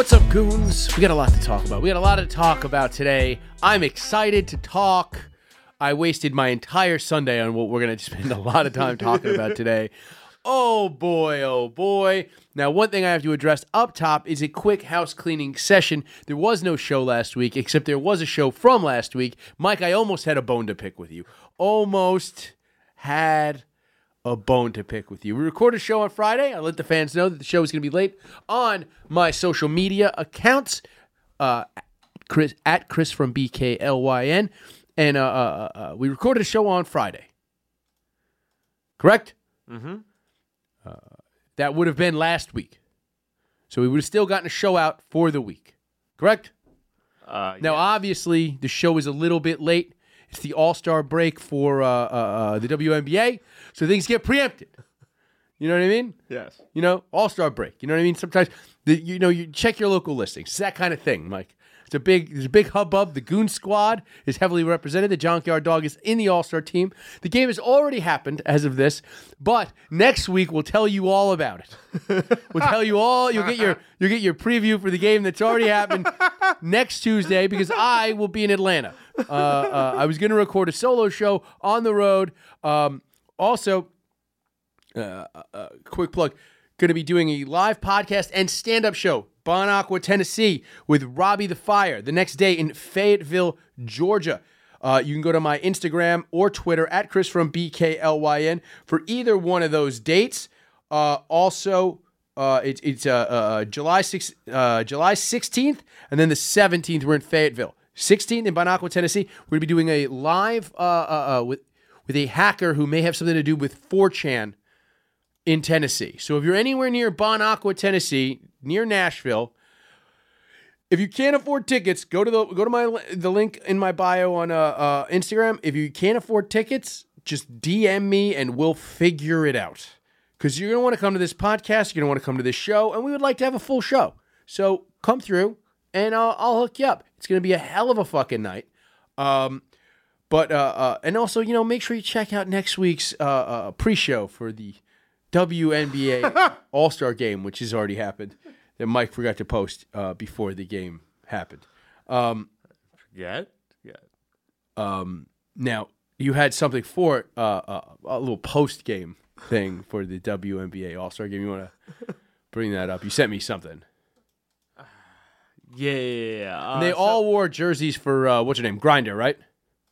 What's up, goons? We got a lot to talk about. We got a lot to talk about today. I'm excited to talk. I wasted my entire Sunday on what we're going to spend a lot of time talking about today. Oh boy, oh boy. Now, one thing I have to address up top is a quick house cleaning session. There was no show last week, except there was a show from last week. Mike, I almost had a bone to pick with you. Almost had a bone to pick with you. We record a show on Friday. I let the fans know that the show is going to be late on my social media accounts. Uh, Chris at Chris from BKLYN, and uh, uh, uh, we recorded a show on Friday. Correct. Mm-hmm. Uh, that would have been last week, so we would have still gotten a show out for the week. Correct. Uh, Now, obviously, the show is a little bit late. It's the All Star break for uh, uh, uh, the WNBA, so things get preempted. You know what I mean? yes. You know, All Star break. You know what I mean? Sometimes, the, you know, you check your local listings. It's that kind of thing, Mike. It's a big, there's a big hubbub. The Goon Squad is heavily represented. The Junkyard Dog is in the All Star team. The game has already happened as of this, but next week we'll tell you all about it. we'll tell you all. You'll get your, you'll get your preview for the game that's already happened next Tuesday because I will be in Atlanta. Uh, uh, I was going to record a solo show on the road. Um, also, uh, uh, quick plug going to be doing a live podcast and stand-up show bon aqua tennessee with robbie the fire the next day in fayetteville georgia uh, you can go to my instagram or twitter at chris from bklyn for either one of those dates uh, also uh, it, it's uh, uh, July 6, uh, July 16th, and then the 17th we're in Fayetteville. 16th in Bon Aqua, Tennessee. We're gonna be doing a live uh, uh, uh, with with a hacker who may have something to do with 4chan in Tennessee. So if you're anywhere near Bon Aqua, Tennessee, near Nashville, if you can't afford tickets, go to the go to my the link in my bio on uh, uh, Instagram. If you can't afford tickets, just DM me and we'll figure it out. Because you're gonna want to come to this podcast, you're gonna want to come to this show, and we would like to have a full show. So come through, and I'll, I'll hook you up. It's gonna be a hell of a fucking night. Um, but uh, uh, and also, you know, make sure you check out next week's uh, uh, pre-show for the WNBA All Star Game, which has already happened. That Mike forgot to post uh, before the game happened. Um, Yet? Yeah. um, now you had something for uh, uh, a little post game thing for the WNBA All Star Game. You want to bring that up? You sent me something. Yeah, yeah, yeah. They so- all wore jerseys for uh, what's her name, Grinder, right?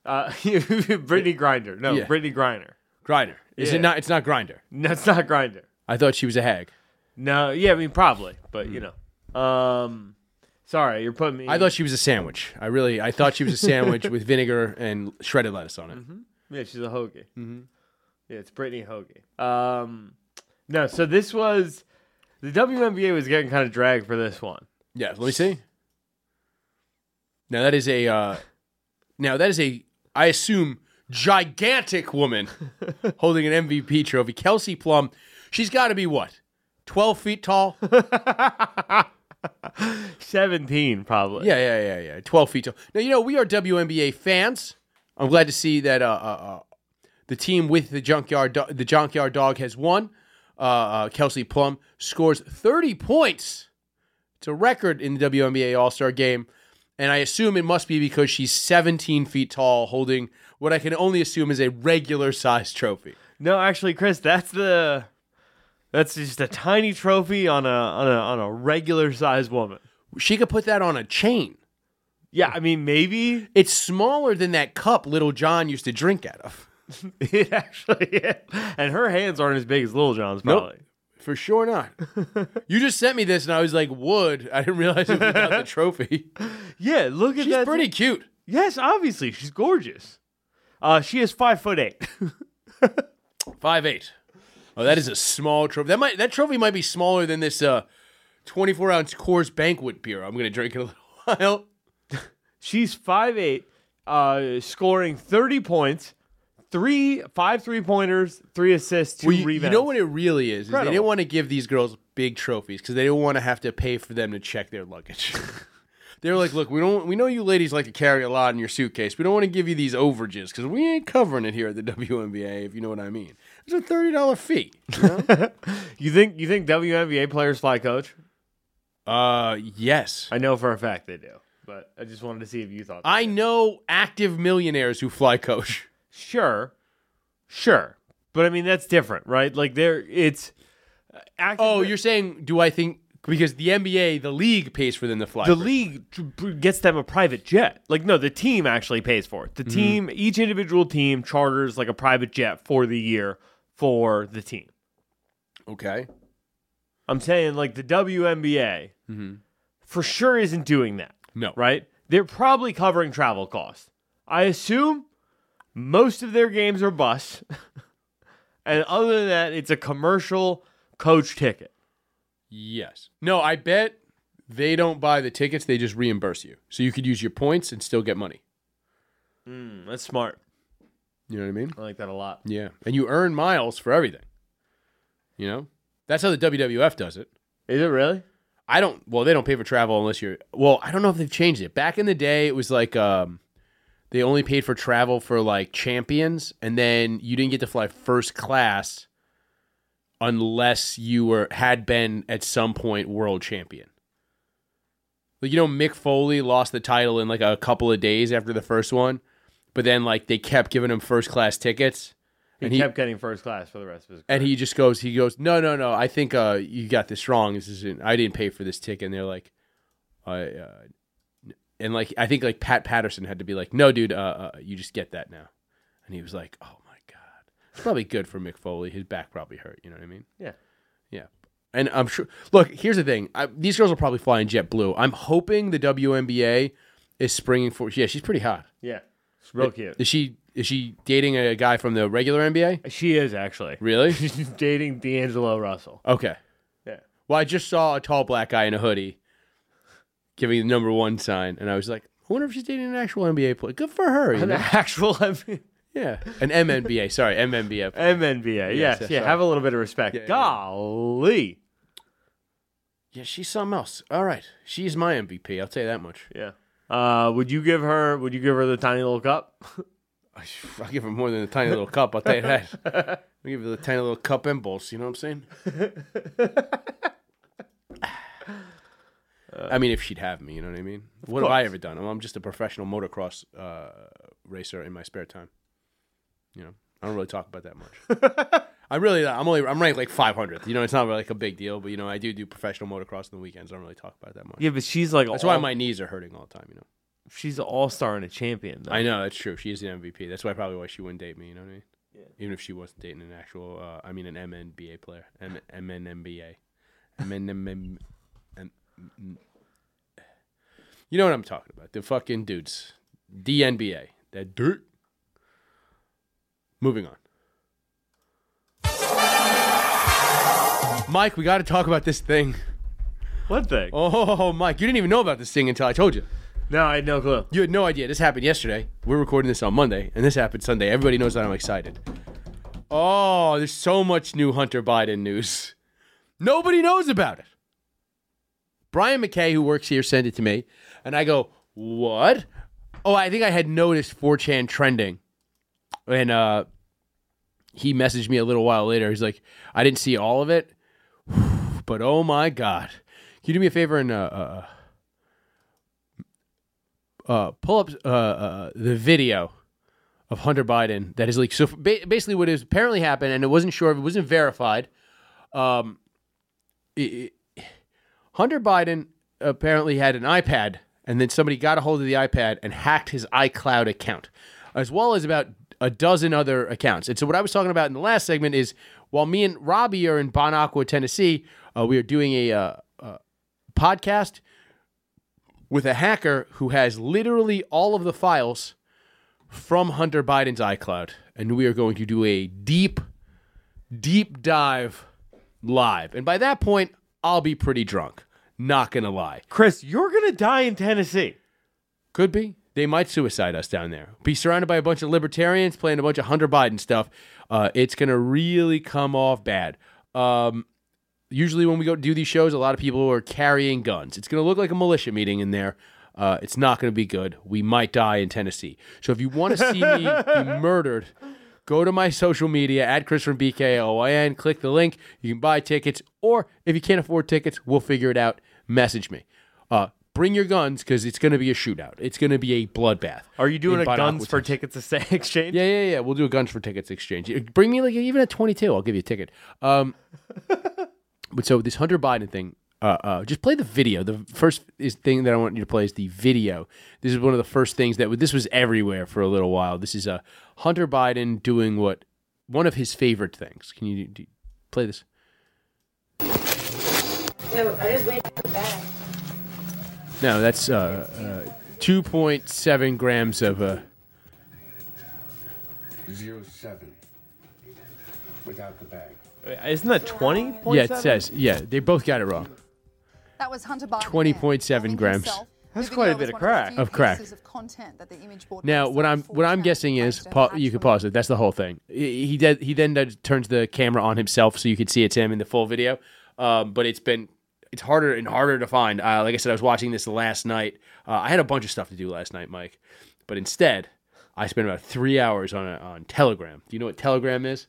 Uh, Brittany Grinder. No, Yeah. Brittany Griner. Grinder. Is Yeah. it not? It's not Grinder. No, it's not Grinder. I thought she was a hag. No, yeah, I mean probably, but you know. Um, sorry, you're putting me. I thought she was a sandwich. I really, I thought she was a sandwich with vinegar and shredded lettuce on it. Yeah, she's a hoagie. Mm-hmm. Yeah, it's Brittany Hoagie. Um, no, so this was the WNBA was getting kind of dragged for this one. Yeah, let me see. Now that is a, uh, now that is a, I assume, gigantic woman holding an MVP trophy. Kelsey Plum, she's got to be what, twelve feet tall? Seventeen, probably. Yeah, yeah, yeah, yeah. 12 feet tall. Now, you know, we are WNBA fans. I'm glad to see that uh, uh, uh, the team with the junkyard, do- the junkyard dog has won. Uh, uh, Kelsey Plum scores 30 points. It's a record in the WNBA All Star game. And I assume it must be because she's 17 feet tall, holding what I can only assume is a regular size trophy. No, actually, Chris, that's the that's just a tiny trophy on a on a on a regular sized woman. She could put that on a chain. Yeah, I mean maybe It's smaller than that cup Little John used to drink out of. it actually is. And her hands aren't as big as Little John's Nope. For sure not. you just sent me this, and I was like, "Wood." I didn't realize it was about the trophy. Yeah, look at that. She's that. pretty cute. Yes, obviously she's gorgeous. Uh, she is five foot eight. Five eight. Oh, that is a small trophy. That might that trophy might be smaller than this uh, twenty four ounce Coors Banquet beer. I'm gonna drink in a little while. she's five eight, uh, scoring thirty points, three five three pointers, three assists, two Well, you, you know what it really is? is they didn't want to give these girls big trophies because they didn't want to have to pay for them to check their luggage. they were like, "Look, we don't. We know you ladies like to carry a lot in your suitcase. We don't want to give you these overages because we ain't covering it here at the WNBA. If you know what I mean. It's a thirty dollar fee. You know? You think you think WNBA players fly coach? Uh, yes. I know for a fact they do, but I just wanted to see if you thought. I know active millionaires who fly coach. Sure, sure, but I mean that's different, right? Like there, it's. uh, active- Oh, you're saying, do I think because the NBA, the league pays for them to fly? the first. league gets them a private jet. Like no, the team actually pays for it. The Mm-hmm. team, each individual team charters like a private jet for the year for the team. Okay. I'm saying like the WNBA Mm-hmm. for sure isn't doing that, No. right? They're probably covering travel costs. I assume most of their games are bus, and other than that, it's a commercial coach ticket. Yes. No, I bet they don't buy the tickets. They just reimburse you, so you could use your points and still get money. Mm, that's smart. You know what I mean? I like that a lot. Yeah. And you earn miles for everything. You know, that's how the WWF does it. Is it really? I don't. Well, they don't pay for travel unless you're. Well, I don't know if they've changed it. Back in the day, it was like um, they only paid for travel for like champions, and then you didn't get to fly first class unless you were had been at some point world champion. Like you know, Mick Foley lost the title in like a couple of days after the first one, but then like they kept giving him first class tickets. He And he- kept getting first class for the rest of his. And he just goes, he goes, no, no, no. I think uh, you got this wrong. This isn't. I didn't pay for this ticket. And they're like, I, uh, and like I think like Pat Patterson had to be like, no, dude, uh, uh, you just get that now. And he was like, oh my god, it's probably good for Mick Foley. His back probably hurt. You know what I mean? Yeah. Yeah. And I'm sure. Look, here's the thing. I, these girls will probably fly in JetBlue. I'm hoping the WNBA is springing for. Yeah, she's pretty hot. Yeah, it's real cute. Is she? Is she dating a guy from the regular NBA? She is actually. Really? She's dating D'Angelo Russell. Okay. Yeah. Well, I just saw a tall black guy in a hoodie giving the number one sign, and I was like, I wonder if she's dating an actual NBA player. Good for her. You An know? actual NBA. Yeah. An MNBA. Sorry, MNBA. MNBA. Yes, yes, yeah. sorry. Have a little bit of respect. Yeah, yeah, yeah. Golly. Yeah, she's something else. All right. She's my MVP. I'll tell you that much. Yeah. Uh, would you give her? Would you give her the tiny little cup? I'll give her more than a tiny little cup. I'll tell you that. I'll give her the tiny little cup and balls. You know what I'm saying? I mean, if she'd have me, you know what I mean? What have I ever done? I'm just a professional motocross uh, racer in my spare time. You know, I don't really talk about that much. I really, I'm only, I'm ranked like 500th. You know, it's not really like a big deal, but you know, I do do professional motocross on the weekends. I don't really talk about that much. Yeah, but she's like. That's all, why my knees are hurting all the time. You know, She's an all star and a champion. Though. I know that's true. She is the MVP. That's why probably why she wouldn't date me. You know what I mean? Yeah. Even if she wasn't dating an actual, uh, I mean, an MNBA player, M- MNNBA, MNM, and you know what I'm talking about? The fucking dudes, DNBA, that dirt. Moving on. Mike, we got to talk about this thing. What thing? Oh, Mike, you didn't even know about this thing until I told you. No, I had no clue. You had no idea. This happened yesterday. We're recording this on Monday, and this happened Sunday. Everybody knows that I'm excited. Oh, there's so much new Hunter Biden news. Nobody knows about it. Brian McKay, who works here, sent it to me, and I go, "What?" Oh, I think I had noticed 4chan trending, and uh, he messaged me a little while later. He's like, "I didn't see all of it, but oh my god, can you do me a favor and uh, uh, uh, pull up uh, uh, the video of Hunter Biden that is leaked. So ba- basically, what has apparently happened, and it wasn't sure, it wasn't verified. Um, it- Hunter Biden apparently had an iPad, and then somebody got a hold of the iPad and hacked his iCloud account, as well as about a dozen other accounts. And so, what I was talking about in the last segment is while me and Robbie are in Bon Aqua, Tennessee, uh, we are doing a uh, podcast with a hacker who has literally all of the files from Hunter Biden's iCloud. And we are going to do a deep, deep dive live. And by that point, I'll be pretty drunk. Not to lie. Chris, you're gonna die in Tennessee. Could be. They might suicide us down there. Be surrounded by a bunch of libertarians playing a bunch of Hunter Biden stuff. Uh, it's going to really come off bad. Um, usually, when we go do these shows, a lot of people are carrying guns. It's going to look like a militia meeting in there. Uh, it's not going to be good. We might die in Tennessee. So if you want to see me be murdered, go to my social media at Chris from BKLYN. Click the link. You can buy tickets, or if you can't afford tickets, we'll figure it out. Message me. Uh, bring your guns because it's going to be a shootout. It's going to be a bloodbath. Are you doing a guns for tickets to say exchange? Yeah, yeah, yeah. We'll do a guns for tickets exchange. Bring me like even a twenty-two. I'll give you a ticket. Um, but so this Hunter Biden thing. Uh, uh, just play the video. The first is thing that I want you to play is the video. This is one of the first things that this was everywhere for a little while. This is uh, Hunter Biden doing what one of his favorite things. Can you do, play this? No, I just waited the bag. No, that's uh, uh, two point seven grams of uh, Zero seven. Without the bag. Wait, Isn't that twenty? yeah. It says yeah. They both got it wrong. That was Hunter Biden. 20.7 filming grams. himself. That's The quite a video bit was of one crack. the few Of crack. pieces Of content that the image board Now, what I'm what I'm guessing is pa- you could pause it. That's the whole thing. He he, did, he then does, turns the camera on himself so you could see it's him in the full video. Um, but it's been it's harder and harder to find. Uh, like I said, I was watching this last night. Uh, I had a bunch of stuff to do last night, Mike, but instead I spent about three hours on a, on Telegram. Do you know what Telegram is?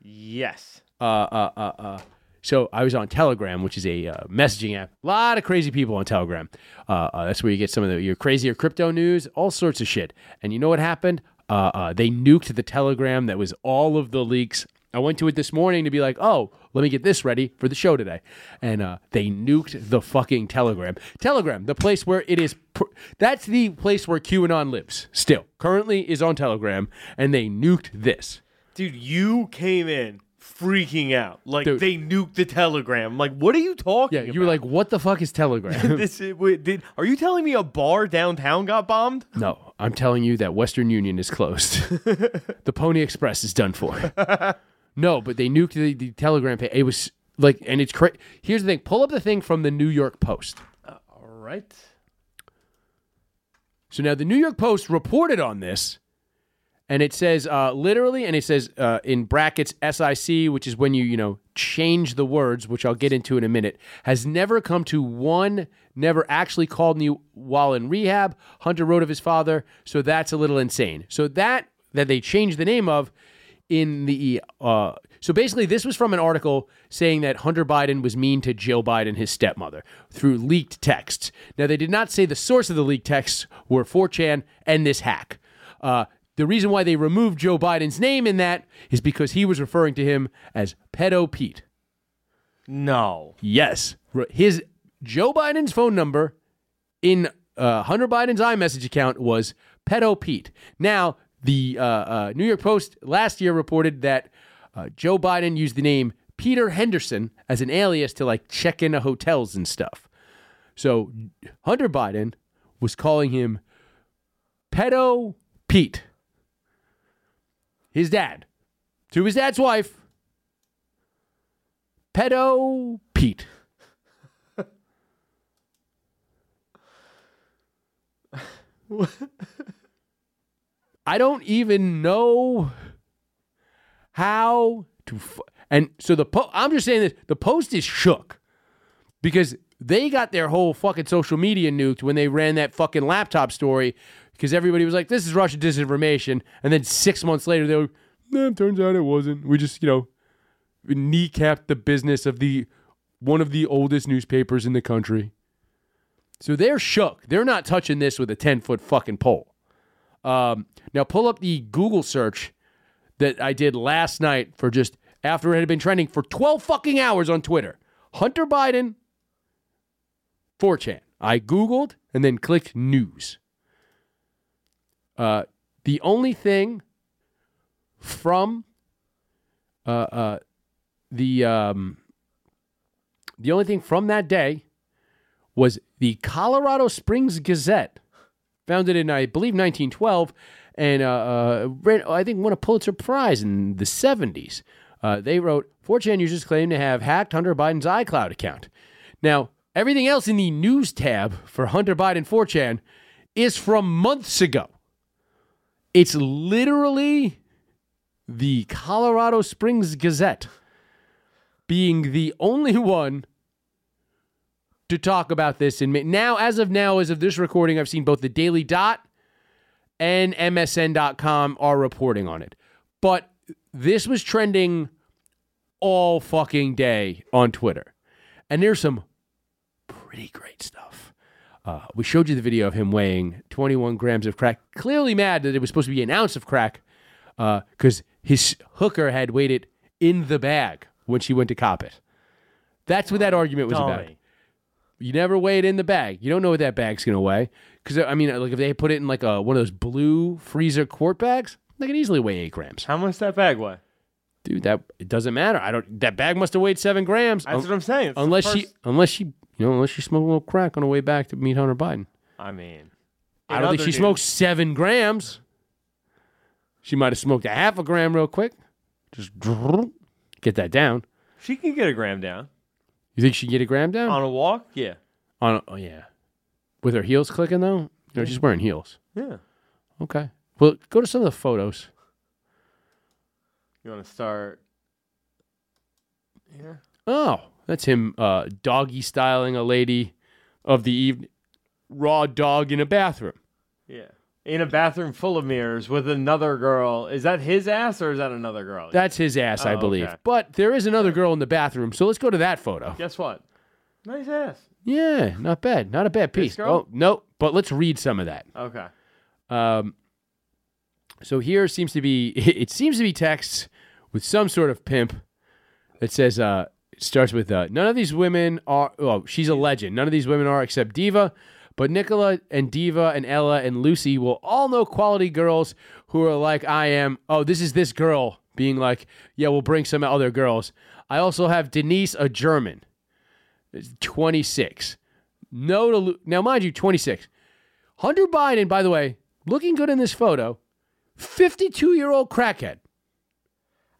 Yes. uh, uh, uh, uh. So I was on Telegram, which is a uh, messaging app. A lot of crazy people on Telegram. Uh, uh, that's where you get some of the, your crazier crypto news, all sorts of shit. And you know what happened? Uh, uh, they nuked the Telegram that was all of the leaks. I went to it this morning to be like, oh, let me get this ready for the show today. And uh, they nuked the fucking Telegram. Telegram, the place where it is, pr- that's the place where QAnon lives still. Currently is on Telegram, and they nuked this. Dude, you came in freaking out. Like Dude. they nuked the telegram. Like, what are you talking Yeah, about? you were like, what the fuck is Telegram? this is, wait, did, are you telling me a bar downtown got bombed? No, I'm telling you that Western Union is closed. the Pony Express is done for. no, but they nuked the, the Telegram page. It was like, and it's crazy. Here's the thing: pull up the thing from the New York Post. All right. So now the New York Post reported on this, and it says uh, literally, and it says uh, in brackets SIC, which is when you you know change the words, which I'll get into in a minute, has never come to one, never actually called me while in rehab. Hunter wrote of his father, so that's a little insane. So that that they changed the name of in the uh, so basically this was from an article saying that Hunter Biden was mean to Jill Biden, his stepmother, through leaked texts. Now they did not say the source of the leaked texts were 4chan and this hack. Uh, the reason why they removed Joe Biden's name in that is because he was referring to him as pedo Pete. No. Yes, his Joe Biden's phone number in uh, Hunter Biden's iMessage account was pedo Pete. Now, the uh, uh, New York Post last year reported that uh, Joe Biden used the name Peter Henderson as an alias to like check into hotels and stuff. So Hunter Biden was calling him pedo Pete. His dad, to his dad's wife, pedo Pete. I don't even know how to. F- and so the po- I'm just saying this: the post is shook because they got their whole fucking social media nuked when they ran that fucking laptop story because everybody was like, "This is Russian disinformation," and then six months later they were, "No, turns out it wasn't. We just, you know, kneecapped the business of the one of the oldest newspapers in the country." So they're shook. They're not touching this with a ten foot fucking pole. Um, now pull up the Google search that I did last night for just after it had been trending for 12 fucking hours on Twitter. Hunter Biden, 4chan. I Googled and then clicked news. Uh, the only thing from uh, uh, the um, the only thing from that day was the Colorado Springs Gazette founded in I believe 1912, and uh, uh, ran, I think won a Pulitzer Prize in the 70s. Uh, they wrote 4chan users claim to have hacked Hunter Biden's iCloud account. Now, everything else in the news tab for Hunter Biden 4chan is from months ago. It's literally the Colorado Springs Gazette being the only one to talk about this. And now, as of now, as of this recording, I've seen both the Daily Dot and MSN.com are reporting on it. But this was trending all fucking day on Twitter. And there's some pretty great stuff. Uh, we showed you the video of him weighing 21 grams of crack, clearly mad that it was supposed to be an ounce of crack because his hooker had weighed it in the bag when she went to cop it. That's what that argument was about. You never weigh it in the bag. You don't know what that bag's gonna weigh. Because I mean, like if they put it in like a one of those blue freezer quart bags, they can easily weigh eight grams. How much that bag weigh? Dude, that it doesn't matter. I don't. That bag must have weighed seven grams. That's un- what I'm saying. It's unless she, unless she, you know, unless she smoked a little crack on the way back to meet Hunter Biden. I mean, I don't think she news- smoked seven grams. She might have smoked a half a gram real quick. Just get that down. She can get a gram down You think she can get a gram down? on a walk. Yeah, On a- oh yeah, with her heels clicking though. No, she's wearing heels. yeah. Okay. Well, go to some of the photos. You want to start here? Oh, that's him uh, doggy styling a lady of the evening. Raw dog in a bathroom. Yeah, in a bathroom full of mirrors with another girl. Is that his ass or is that another girl? That's his ass, I Oh, believe. okay. But there is another girl in the bathroom, so let's go to that photo. Guess what? Nice ass. Yeah, not bad. Not a bad piece. girl? Oh, no, but let's read some of that. Okay. Um, so here seems to be it seems to be text with some sort of pimp that says uh it starts with uh none of these women are oh she's a legend none of these women are except Diva but Nicola and Diva and Ella and Lucy will all know quality girls who are like I am oh this is this girl being like yeah we'll bring some other girls I also have Denise a German 26 no to now mind you 26 Hunter Biden, by the way, looking good in this photo. 52 year old crackhead.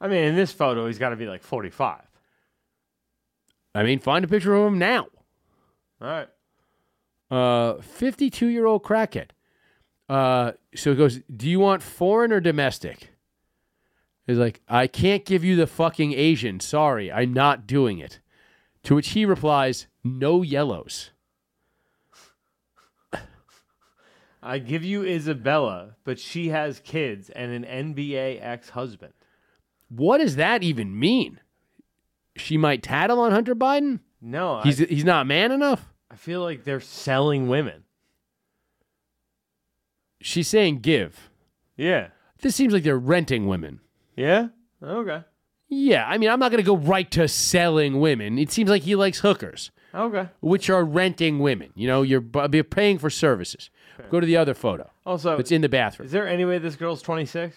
I mean, in this photo, he's got to be like 45. I mean, find a picture of him now. All right. Uh, 52 year old crackhead. Uh, so he goes, Do you want foreign or domestic? He's like, I can't give you the fucking Asian. Sorry, I'm not doing it. To which he replies, No yellows. I give you Isabella, but she has kids and an NBA ex husband. What does that even mean? She might tattle on Hunter Biden? No, He's, I, he's not man enough? I feel like they're selling women. She's saying give. Yeah. This seems like they're renting women. Yeah? Okay. Yeah, I mean, I'm not going to go right to selling women. It seems like he likes hookers, Okay. which are renting women. You know, you're, bu- you're paying for services. Go to the other photo. Also, It's in the bathroom. is there any way this girl's 26?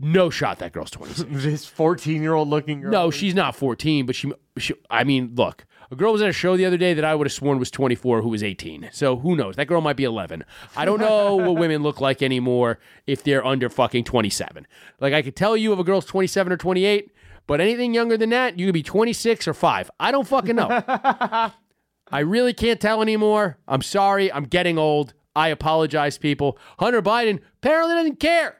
No shot that girl's 26. this 14 year old looking girl? no, she's not 14, but she, she. I mean, look, a girl was at a show the other day that I would have sworn was 24 who was 18. So who knows? That girl might be 11. I don't know what women look like anymore if they're under fucking 27. Like, I could tell you if a girl's 27 or 28, but anything younger than that, you could be 26 or 5. I don't fucking know. I really can't tell anymore. I'm sorry. I'm getting old. I apologize, people. Hunter Biden apparently doesn't care.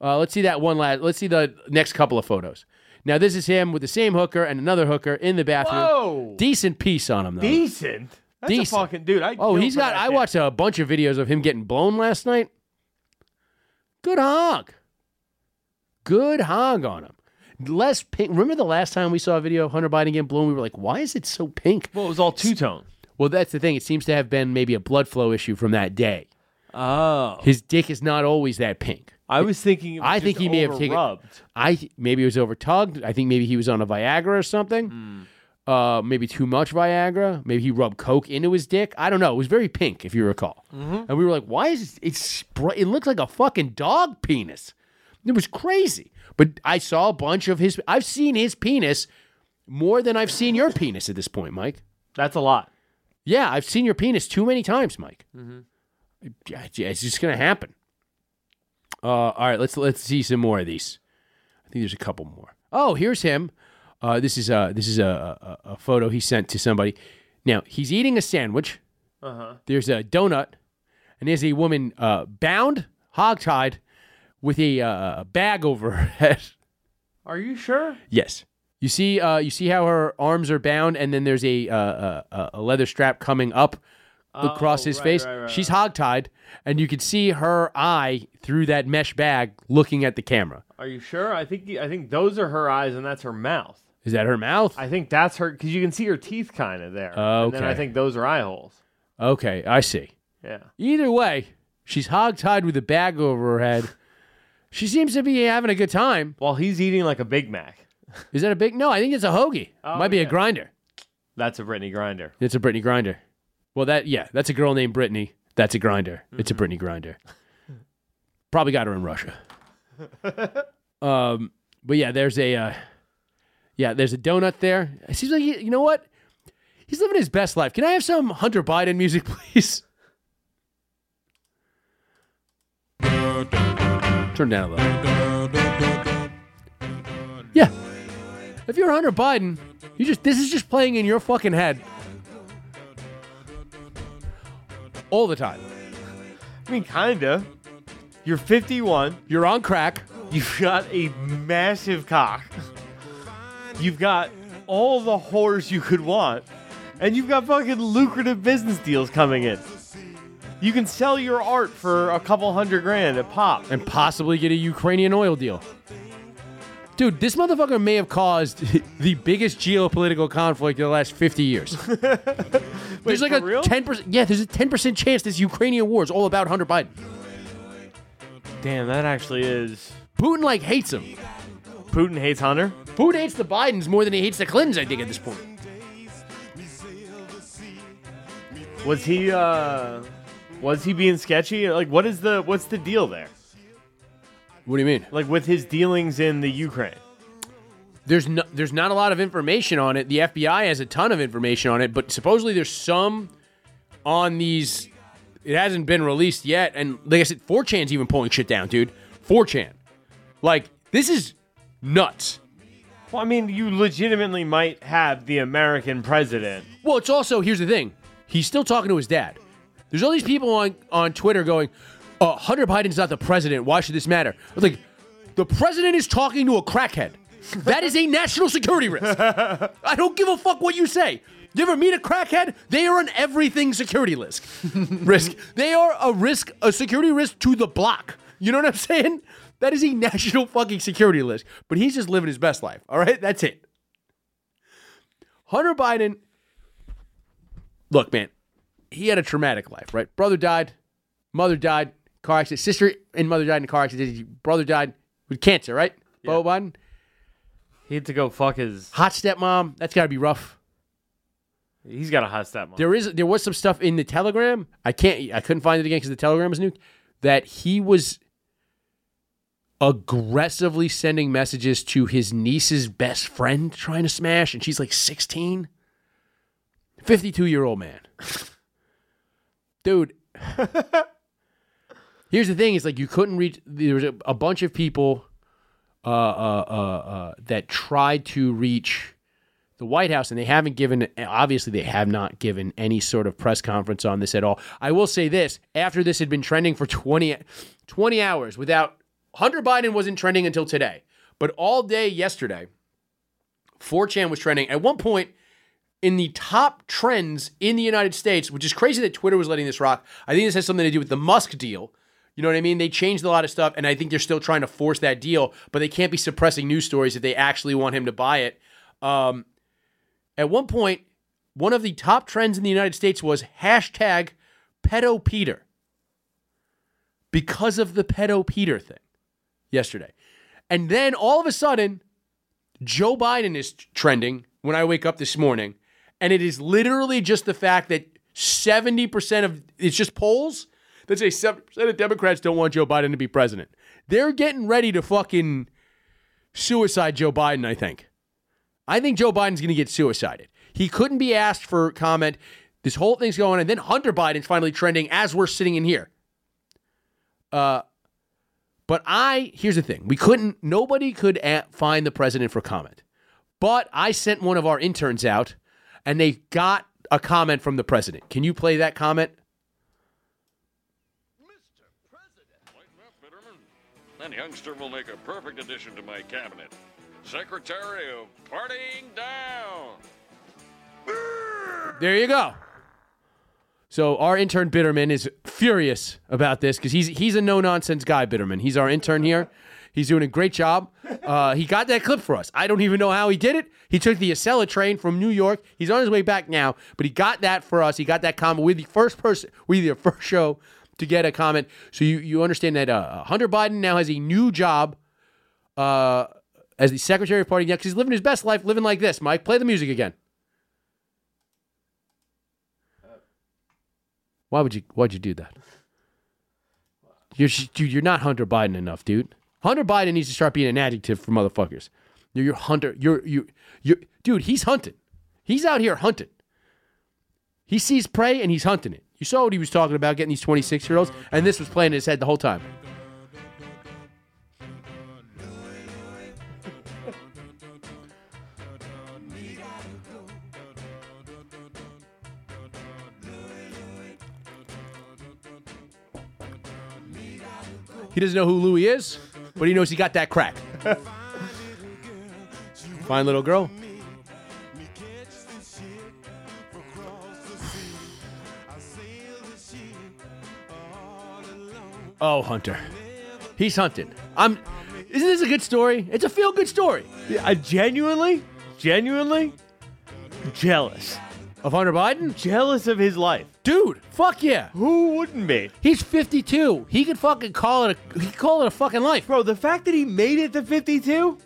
Uh, let's see that one last. Let's see the next couple of photos. Now this is him with the same hooker and another hooker in the bathroom. Whoa. Decent piece on him though. Decent. That's Decent. a fucking dude. I oh, he's got. I watched a bunch of videos of him getting blown last night. Good hog. Good hog on him. Less pink. Remember the last time we saw a video of Hunter Biden getting blown? We were like, why is it so pink? Well, it was all two tone. Well, that's the thing. It seems to have been maybe a blood flow issue from that day. Oh. His dick is not always that pink. I was thinking. It was I think he may have taken- overrubbed. I maybe it was overtugged. I think maybe he was on a Viagra or something. Hmm. Uh, maybe too much Viagra. Maybe he rubbed coke into his dick. I don't know. It was very pink, if you recall. Mm-hmm. And we were like, "Why is it? Spr- it looks like a fucking dog penis." It was crazy. But I saw a bunch of his. I've seen his penis more than I've seen your penis at this point, Mike. That's a lot. Yeah, I've seen your penis too many times, Mike. Mm-hmm. Yeah, It's just gonna happen. Uh, all right, let's let's see some more of these. I think there's a couple more. Oh, here's him. Uh, this is a this is a, a, a photo he sent to somebody. Now he's eating a sandwich. Uh-huh. There's a donut, and there's a woman uh, bound, hogtied, with a uh, bag over her head. Are you sure? Yes. You see, uh, you see how her arms are bound, and then there's a uh, a, a leather strap coming up across Oh, his right, face. right, right, She's hogtied, and you can see her eye through that mesh bag, looking at the camera. Are you sure? I think I think those are her eyes and that's her mouth. Is that her mouth? I think that's her because you can see her teeth kind of there. Okay. And then I think those are eye holes. Okay, I see. Yeah. Either way, she's hogtied with a bag over her head. She seems to be having a good time. While he's eating like a Big Mac. Is that a big? No, I think it's a hoagie. Oh, Might be a grinder. That's a Brittany grinder. It's a Brittany grinder. Well, that yeah, that's a girl named Brittany. That's a grinder. It's a Mm-hmm. Brittany grinder. Probably got her in Russia. um, but yeah, there's a uh, yeah, there's a donut there. It seems like he, you know what? He's living his best life. Can I have some Hunter Biden music, please? Turn down a little. Yeah. If you're Hunter Biden, you just this is just playing in your fucking head all the time. I mean, kinda. You're 51. You're on crack. You've got a massive cock. You've got all the whores you could want. And you've got fucking lucrative business deals coming in. You can sell your art for a couple hundred grand at pop. and possibly get a Ukrainian oil deal. Dude, this motherfucker may have caused the biggest geopolitical conflict in the last 50 years. there's like a real? 10% Yeah, there's a 10% chance this Ukrainian war is all about Hunter Biden. Damn, that actually is. Putin like hates him. Putin hates Hunter. Putin hates the Bidens more than he hates the Clintons, I think at this point. Was he uh was he being sketchy? Like what is the what's the deal there? What do you mean? Like with his dealings in the Ukraine. There's no, there's not a lot of information on it. The FBI has a ton of information on it, but supposedly there's some on these. It hasn't been released yet, and like I said, 4chan's even pulling shit down, dude. 4chan, like this is nuts. Well, I mean, you legitimately might have the American president. Well, it's also here's the thing. He's still talking to his dad. There's all these people on on Twitter going, uh, "Hunter Biden's not the president. Why should this matter?" I was like, the president is talking to a crackhead. That is a national security risk. I don't give a fuck what you say. You ever meet a crackhead? They are an everything security risk. risk. They are a risk, a security risk to the block. You know what I'm saying? That is a national fucking security risk. But he's just living his best life. All right, that's it. Hunter Biden look, man, he had a traumatic life, right? Brother died, mother died, car accident, sister and mother died in a car accident, brother died with cancer, right? Beau Biden. He had to go fuck his. Hot stepmom, that's got to be rough. He's got a hot stepmom. There is there was some stuff in the telegram. I can't I couldn't find it again because the telegram was new. That he was aggressively sending messages to his niece's best friend trying to smash, and she's like 16. 52 year old man. Dude. Here's the thing: is like you couldn't reach. There was a, a bunch of people uh, uh, uh, uh, that tried to reach the White House, and they haven't given. Obviously, they have not given any sort of press conference on this at all. I will say this: after this had been trending for 20, 20 hours, without Hunter Biden wasn't trending until today, but all day yesterday, 4chan was trending. At one point, in the top trends in the United States, which is crazy that Twitter was letting this rock. I think this has something to do with the Musk deal. You know what I mean? They changed a lot of stuff, and I think they're still trying to force that deal, but they can't be suppressing news stories if they actually want him to buy it. Um, at one point, one of the top trends in the United States was hashtag pedo Peter because of the pedo Peter thing yesterday. And then all of a sudden, Joe Biden is trending when I wake up this morning. And it is literally just the fact that 70% of it's just polls that say 7% of Democrats don't want Joe Biden to be president. They're getting ready to fucking suicide Joe Biden, I think. I think Joe Biden's going to get suicided. He couldn't be asked for comment. This whole thing's going on. And then Hunter Biden's finally trending as we're sitting in here. Uh, but I, here's the thing we couldn't, nobody could find the president for comment. But I sent one of our interns out and they got a comment from the president. Can you play that comment? That youngster will make a perfect addition to my cabinet. Secretary of Partying Down. There you go. So our intern Bitterman is furious about this because he's he's a no nonsense guy. Bitterman, he's our intern here. He's doing a great job. Uh, he got that clip for us. I don't even know how he did it. He took the Acela train from New York. He's on his way back now, but he got that for us. He got that comment. We're the first person, we're the first show to get a comment. So you, you understand that uh, Hunter Biden now has a new job uh, as the Secretary of Party because He's living his best life, living like this. Mike, play the music again. Why would you? Why'd you do that? You're dude. You're not Hunter Biden enough, dude. Hunter Biden needs to start being an adjective for motherfuckers. You're your hunter. You're you you dude. He's hunting. He's out here hunting. He sees prey and he's hunting it. You saw what he was talking about, getting these 26 year olds, and this was playing in his head the whole time. He doesn't know who Louis is, but he knows he got that crack. Fine little girl. Oh, Hunter. He's hunting. I'm. Isn't this a good story? It's a feel good story I genuinely, genuinely jealous. of Hunter Biden. Jealous of his life. Dude, fuck yeah. Who wouldn't be? He's 52. He could fucking call it a. He could call it a fucking life. Bro, the fact that he made it to 52?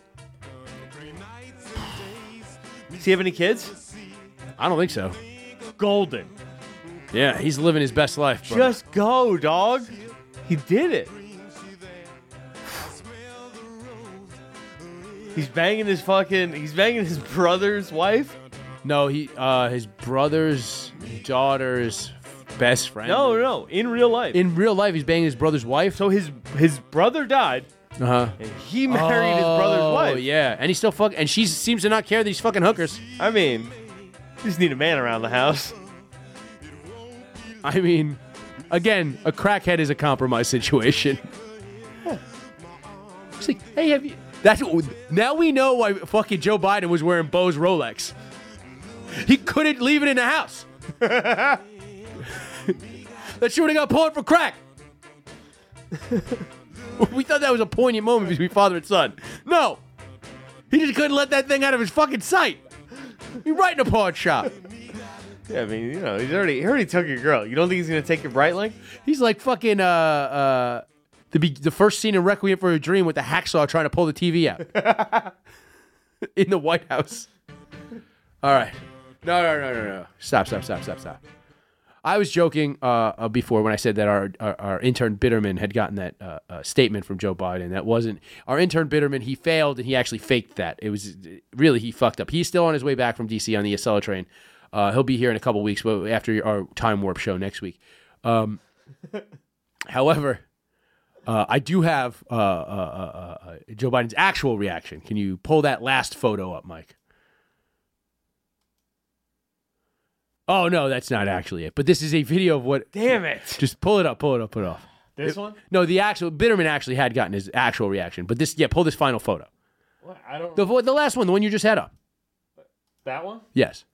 Does he have any kids? I don't think so. Golden. Yeah, he's living his best life. Bro. Just go, dog. He did it. He's banging his fucking. He's banging his brother's wife. no, he uh his brother's daughter's best friend. No, no, in real life. In real life, he's banging his brother's wife. so his his brother died, Uh huh. and he married his brother's wife. Oh yeah, and he still fuck, and she seems to not care that he's fucking hookers. I mean, you just need a man around the house. I mean, again, a crackhead is a compromise situation. It's like, hey, have you? That's now we know why fucking Joe Biden was wearing Beau's Rolex. He couldn't leave it in the house. that shooting got pulled for crack. we thought that was a poignant moment between father and son. No, he just couldn't let that thing out of his fucking sight. He right in a pawn shop. Yeah, I mean, you know, he's already he already took your girl. You don't think he's gonna take your Breitling? He's like fucking uh uh the be- the first scene in Requiem for a Dream with the hacksaw trying to pull the TV out in the White House. All right, no no no no no stop stop stop stop stop. I was joking uh, uh, before when I said that our, our, our intern Bitterman had gotten that uh, uh, statement from Joe Biden. That wasn't our intern Bitterman. He failed and he actually faked that. It was really he fucked up. He's still on his way back from DC on the Acela train. Uh, he'll be here in a couple weeks, but after our time warp show next week. Um, however, uh, I do have uh, uh, uh, uh, Joe Biden's actual reaction. Can you pull that last photo up, Mike? Oh no, that's not actually it. But this is a video of what. Damn it! Just pull it up, pull it up, pull it off. This one? No, the actual Bitterman actually had gotten his actual reaction, but this, yeah, pull this final photo. What? I don't. The the last one, the one you just had up. that one? Yes.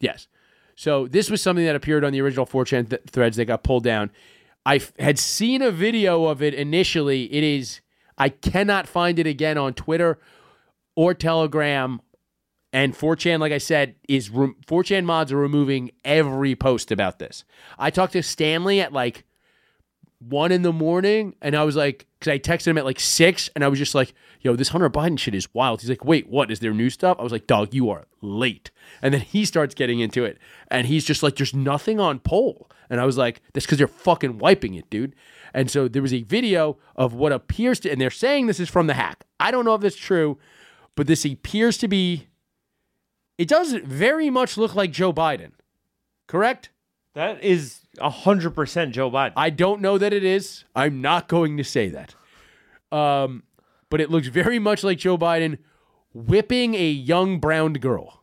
Yes. So this was something that appeared on the original 4chan th- threads that got pulled down. I f- had seen a video of it initially. It is I cannot find it again on Twitter or Telegram. And 4chan, like I said, is re- 4chan mods are removing every post about this. I talked to Stanley at like one in the morning, and I was like, because I texted him at like six, and I was just like, yo, this Hunter Biden shit is wild. He's like, wait, what? Is there new stuff? I was like, dog, you are late. And then he starts getting into it, and he's just like, there's nothing on pol. And I was like, that's because they're fucking wiping it, dude. And so there was a video of what appears to, and they're saying this is from the hack. I don't know if it's true, but this appears to be, it does very much look like Joe Biden, correct? That is hundred percent Joe Biden. I don't know that it is. I'm not going to say that. Um, but it looks very much like Joe Biden whipping a young brown girl.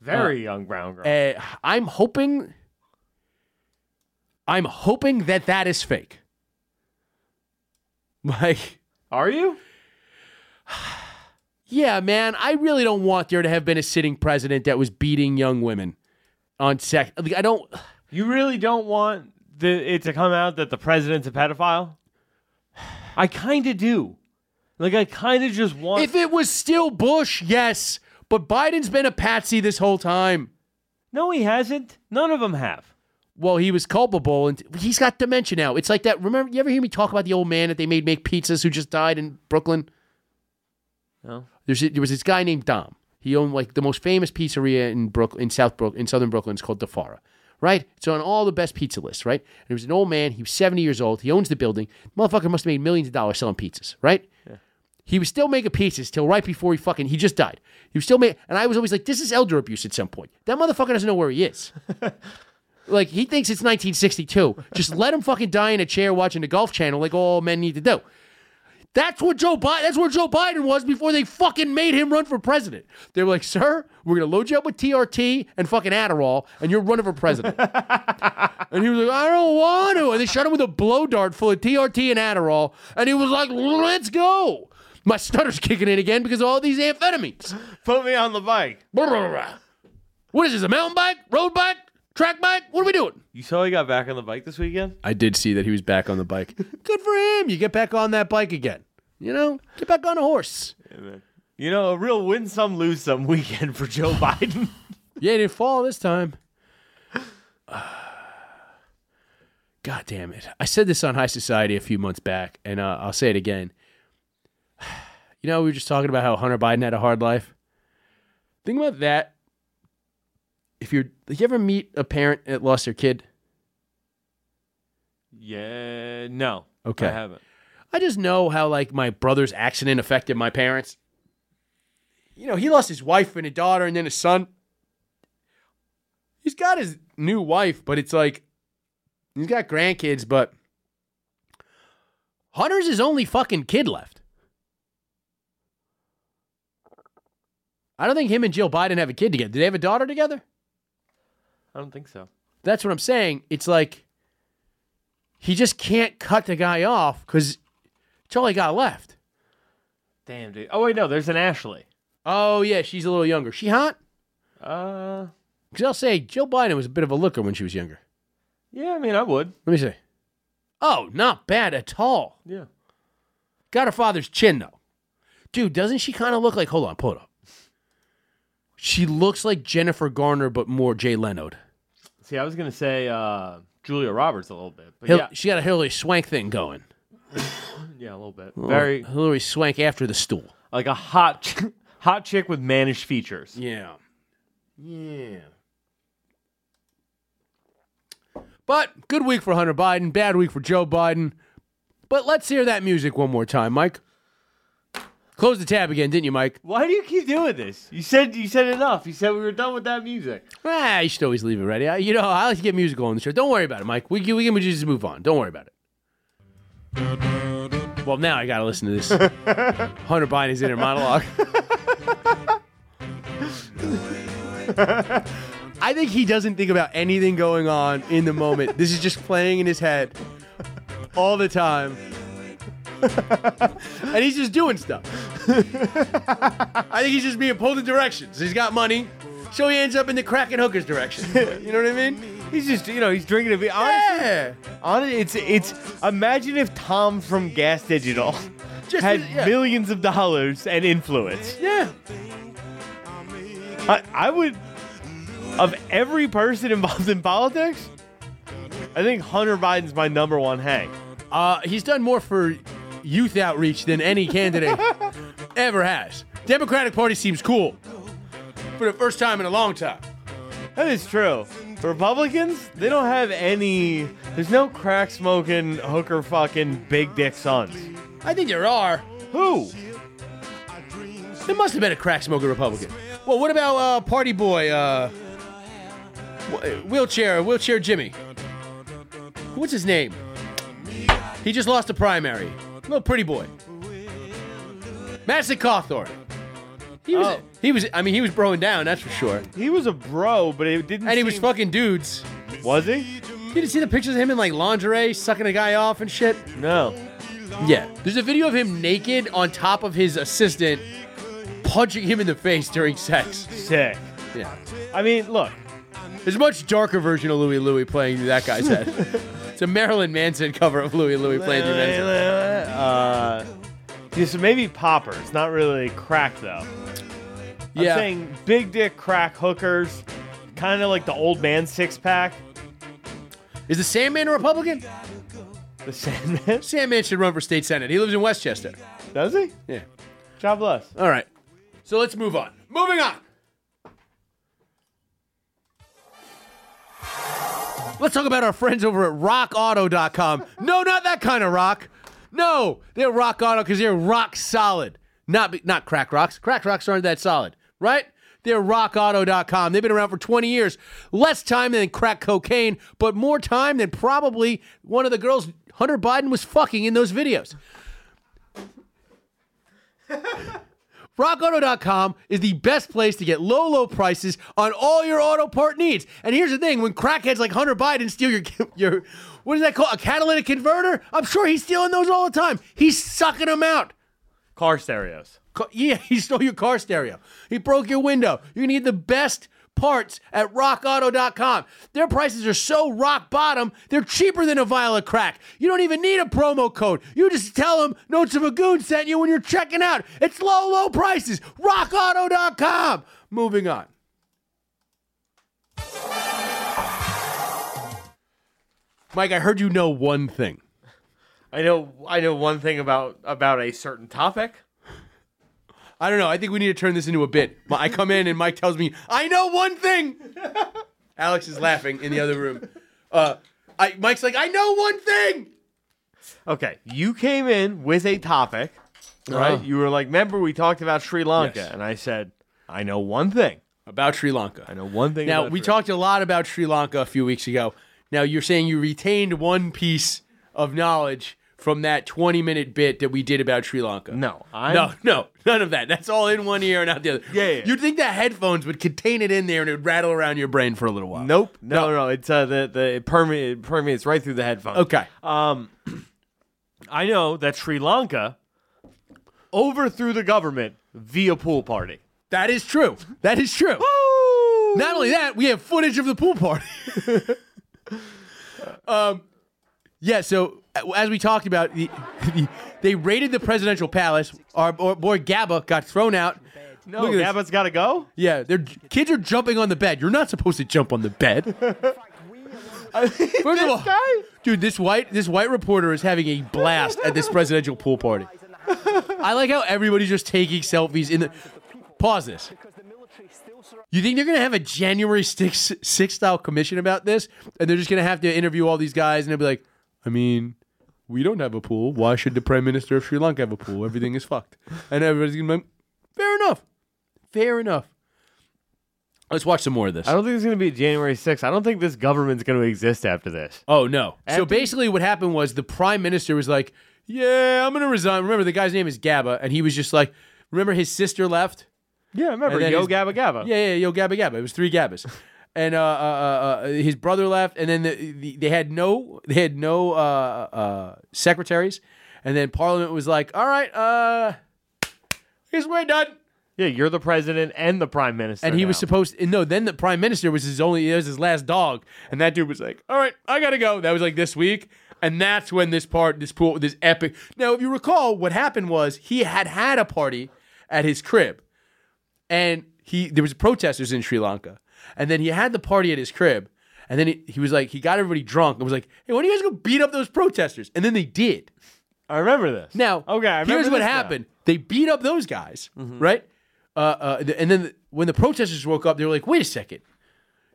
Very young brown girl. Uh, I'm hoping. I'm hoping that that is fake. Like, Are you? yeah, man, I really don't want there to have been a sitting president that was beating young women on sex. Like, I don't. You really don't want the, it to come out that the president's a pedophile? I kind of do. Like I kind of just want. If it was still Bush, yes. But Biden's been a patsy this whole time. no, he hasn't. None of them have. Well, he was culpable, and he's got dementia now. It's like that. Remember, you ever hear me talk about the old man that they made make pizzas who just died in Brooklyn? No. There's there was this guy named Dom. He owned like the most famous pizzeria in Brooklyn, in South Brook in Southern Brooklyn. It's called Di Fara. Right? It's on all the best pizza lists, right? And he was an old man. He was 70 years old. He owns the building. Motherfucker must have made millions of dollars selling pizzas, right? He was still making pizzas till right before he fucking he just died. He was still making, and I was always like, this is elder abuse at some point. That motherfucker doesn't know where he is. like he thinks it's 1962. Just let him fucking die in a chair watching the Golf Channel, like all men need to do. That's what Joe Biden. That's where Joe Biden was before they fucking made him run for president. They were like, "Sir, we're gonna load you up with TRT and fucking Adderall, and you're running for president." and he was like, "I don't want to." And they shot him with a blow dart full of TRT and Adderall, and he was like, "Let's go." My stutter's kicking in again because of all these amphetamines. Put me on the bike. What is this? A mountain bike? Road bike? Track bike? What are we doing? You saw he got back on the bike this weekend. I did see that he was back on the bike. Good for him. You get back on that bike again. You know, get back on a horse. You know, a real win some, lose some weekend for Joe Biden. Yeah, he didn't fall this time. God damn it. I said this on High Society a few months back, and uh, I'll say it again. You know, we were just talking about how Hunter Biden had a hard life. Think about that. If you're, did you ever meet a parent that lost their kid? yeah, no. Okay. I haven't. I just know how like my brother's accident affected my parents. You know, he lost his wife and a daughter and then a son. He's got his new wife, but it's like he's got grandkids, but Hunter's his only fucking kid left. I don't think him and Jill Biden have a kid together. Do they have a daughter together? I don't think so. That's what I'm saying. It's like he just can't cut the guy off because it's all he got left. Damn, dude. Oh wait, no. There's an Ashley. Oh yeah, she's a little younger. She hot? Uh, Because I'll say Joe Biden was a bit of a looker when she was younger. yeah. I mean, I would. Let me see. Oh, not bad at all. Yeah. Got her father's chin though. Dude, doesn't she kind of look like? Hold on, pull it up. She looks like Jennifer Garner, but more Jay Leno. See, I was gonna say uh, Julia Roberts a little bit, but Hil- yeah, She got a Hilary Swank thing going. yeah, a little bit. Very Hilary Swank after the stool. like a hot, ch- hot chick with mannish features. Yeah. Yeah. But good week for Hunter Biden, bad week for Joe Biden. But let's hear that music one more time, Mike. Close the tab again, didn't you, Mike? Why do you keep doing this? You said you said enough. You said we were done with that music. Ah, you should always leave it ready. I- You know, I like to get musical on the show. Don't worry about it, Mike. We, can- we can just move on. Don't worry about it. Well, now I got to listen to this Hunter Biden's inner monologue. I think he doesn't think about anything going on in the moment. This is just playing in his head all the time. and he's just doing stuff. I think he's just being pulled in directions. He's got money, so he ends up in the crack and hookers direction. You know what I mean? He's just you know he's drinking a beer. Honestly, Yeah. honestly, it's it's. Imagine if Tom from Gas Digital Just had yeah. millions of dollars and influence. Yeah. I, I would, of every person involved in politics, I think Hunter Biden's my number one hang. Uh, he's done more for youth outreach than any candidate ever has. Democratic Party seems cool for the first time in a long time. That is true. Republicans, they don't have any. There's no crack smoking, hooker fucking big dick sons. I think there are. Who? There must have been a crack smoking Republican. Well, what about uh, Party Boy? Uh, wheelchair, wheelchair Jimmy. What's his name? He just lost a primary. Little pretty boy. Madison Cawthorn. He was. Oh. He was. I mean, he was broing down. That's for sure. He was a bro, but it didn't. And he was seem- fucking dudes. Was he? You didn't see the pictures of him in like lingerie, sucking a guy off and shit. No. Yeah. There's a video of him naked on top of his assistant, punching him in the face during sex. Sick. Yeah. I mean, look. There's a much darker version of Louie Louie playing that guy's head. It's a Marilyn Manson cover of Louie Louie playing through Manson. Uh, yeah, so maybe poppers, not really crack though. Yeah. I'm saying big dick crack hookers, kind of like the old man six pack. Is the Sandman a Republican? The Sandman. Sandman should run for state senate. He lives in Westchester. Does he? Yeah. God bless. All right. So let's move on. Moving on. Let's talk about our friends over at rockauto.com. No, not that kind of rock. No, they're rock auto because they're rock solid. Not not crack rocks. Crack rocks aren't that solid, right? They're rockauto.com. They've been around for 20 years. Less time than crack cocaine, but more time than probably one of the girls Hunter Biden was fucking in those videos. RockAuto.com is the best place to get low, low prices on all your auto part needs. And here's the thing: when crackheads like Hunter Biden steal your your what is that called? A catalytic converter? I'm sure he's stealing those all the time. He's sucking them out. Car stereos. Ca- Yeah, he stole your car stereo. He broke your window. You need the best parts at rockauto.com. Their prices are so rock bottom, they're cheaper than a vial of crack. You don't even need a promo code. You just tell them Notes of a Goon sent you when you're checking out. It's low, low prices. Rockauto.com. Moving on. Mike, I heard you know one thing. I know. I know one thing about about a certain topic. I don't know. I think we need to turn this into a bit. I come in and Mike tells me, I know one thing. Alex is laughing in the other room. Uh, I, Mike's like, I know one thing. Okay, you came in with a topic, right? Uh-huh. You were like, "Remember we talked about Sri Lanka?" Yes. And I said, "I know one thing. About Sri Lanka. I know one thing." Now, we Sri- talked a lot about Sri Lanka a few weeks ago. Now, you're saying you retained one piece of knowledge from that 20 minute bit that we did about Sri Lanka. No, I'm, No, no, none of that. That's all in one ear and out the other. Yeah, yeah. You'd think that headphones would contain it in there and it would rattle around your brain for a little while. Nope. No, no, no. It's uh, the the it permeates, it permeates right through the headphones. Okay. Um, I know that Sri Lanka overthrew the government via pool party. That is true. That is true. Not only that, we have footage of the pool party. um, yeah. So uh, as we talked about, the, the, they raided the presidential palace. Our, our boy Gabba got thrown out. No, Look at. Gabba's got to go. Yeah, their kids are jumping on the bed. You're not supposed to jump on the bed. First of all, dude, this white this white reporter is having a blast at this presidential pool party. I like how everybody's just taking selfies in the. Pause this. You think they're gonna have a January 6 six style commission about this, and they're just gonna have to interview all these guys, and they'll be like, I mean, we don't have a pool. Why should the prime minister of Sri Lanka have a pool? Everything is fucked, and everybody's gonna be, like, fair enough, fair enough. Let's watch some more of this. I don't think it's going to be January 6th. I don't think this government's going to exist after this. Oh no! so basically, what happened was the prime minister was like, "Yeah, I'm gonna resign." Remember, the guy's name is Gabba, and he was just like, "Remember, his sister left." Yeah, remember And then Yo his- Gabba Gabba. Yeah, yeah, yo, Gabba Gabba. It was three Gabbas, and uh, uh, uh, uh, his brother left, and then the, the, they had no, they had no uh, uh, secretaries, and then Parliament was like, "All right, uh, here's we're done." Yeah, you're the president and the prime minister. And he was supposed and no, then the prime minister was his only it was his last dog. And that dude was like, All right, I gotta go. That was like this week. And that's when this part, this pool, this epic. Now, if you recall, what happened was he had had a party at his crib, and he there was protesters in Sri Lanka, and then he had the party at his crib, and then he, he was like he got everybody drunk and was like, Hey, why don't you guys go beat up those protesters? And then they did. I remember this. Now, okay, I remember here's what this now. happened. They beat up those guys, right? Uh, uh, and then when the protesters woke up, they were like, "Wait a second,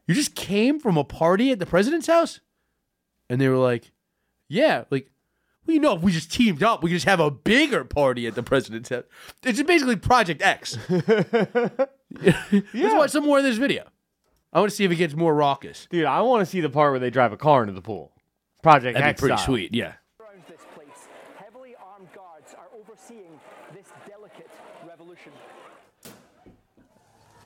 you just came from a party at the president's house?" And they were like, "Yeah, like, well, you know, if we just teamed up, we could just have a bigger party at the president's house." It's just basically Project X. Let's watch some more of this video. I want to see if it gets more raucous. Dude, I want to see the part where they drive a car into the pool. Project That'd be pretty style. sweet. Yeah. this place. Heavily armed guards are overseeing this delicate revolution.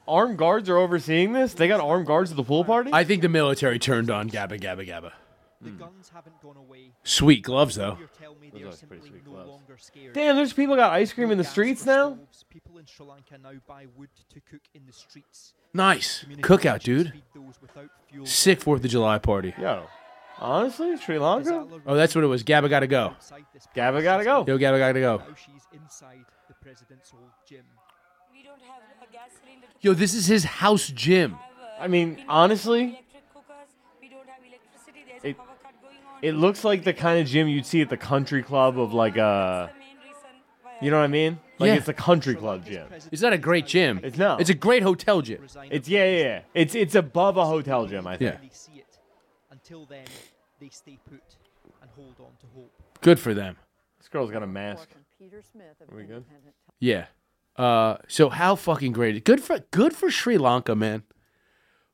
Armed guards are overseeing this. They got armed guards at the pool party. I think the military turned on Gabba Gabba Gabba. The guns haven't gone away. Sweet gloves though. You're telling me they're are pretty sweet gloves. Damn, there's people got ice cream in the streets now. People in Sri Lanka now buy wood to cook in the streets. Nice Community cookout, dude. feed those without fuel. Sick Fourth of July party. Yo, Honestly, Sri Lanka. Oh, that's what it was. Gabba gotta go. outside this Gabba gotta go. Yo, Gabba gotta go. Now she's inside the president's old gym. We don't have a gas cylinder to Yo, this is his house gym. uh, I mean, honestly, have electric cookers. We don't have electricity. There's It- a power cut going on. It looks like the kind of gym you'd see at the country club of like a, That's the main reason why you know what I mean? Like Yeah. it's a country club gym. It's not a great gym. It's no. It's a great hotel gym. It's yeah, yeah, yeah. It's it's above a hotel gym, I think. Yeah. They see it. Until then, they stay put and hold on to hope. Good for them. This girl's got a mask. Peter Smith of Are we good? Yeah. Uh, so how fucking great? Good for good for Sri Lanka, man.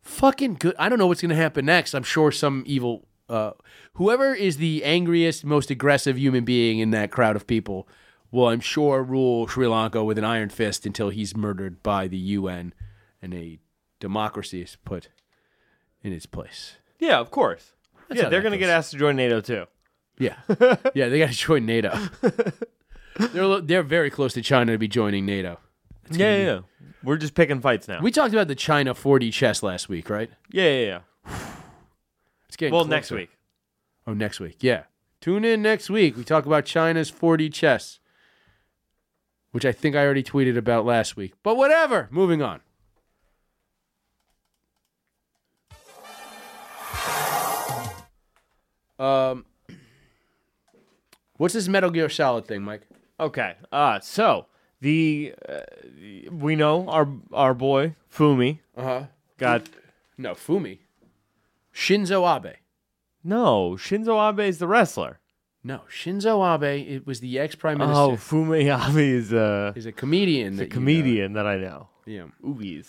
Fucking good. I don't know what's gonna happen next. I'm sure some evil, uh, whoever is the angriest, most aggressive human being in that crowd of people, will I'm sure rule Sri Lanka with an iron fist until he's murdered by the UN and a democracy is put in its place. Yeah, of course. yeah, they're gonna get asked to join NATO too. Yeah, yeah, they got to join NATO. they're they're very close to China to be joining NATO. Yeah, yeah, yeah. We're just picking fights now. We talked about the China 4D chess last week, right? yeah, yeah, yeah. It's getting Well, closer. next week. Oh, next week. Yeah. Tune in next week. We talk about China's 4D chess, which I think I already tweeted about last week. But whatever. Moving on. Um, what's this Metal Gear Solid thing, Mike? Okay. Uh so the uh, we know our our boy Fumi Uh huh. got No, Fumi. Shinzo Abe. no Shinzo Abe is the wrestler. No, Shinzo Abe. It was the ex prime minister. Oh, Fumi Abe is a, He's a comedian. is that you comedian that I know. Yeah. Oobies.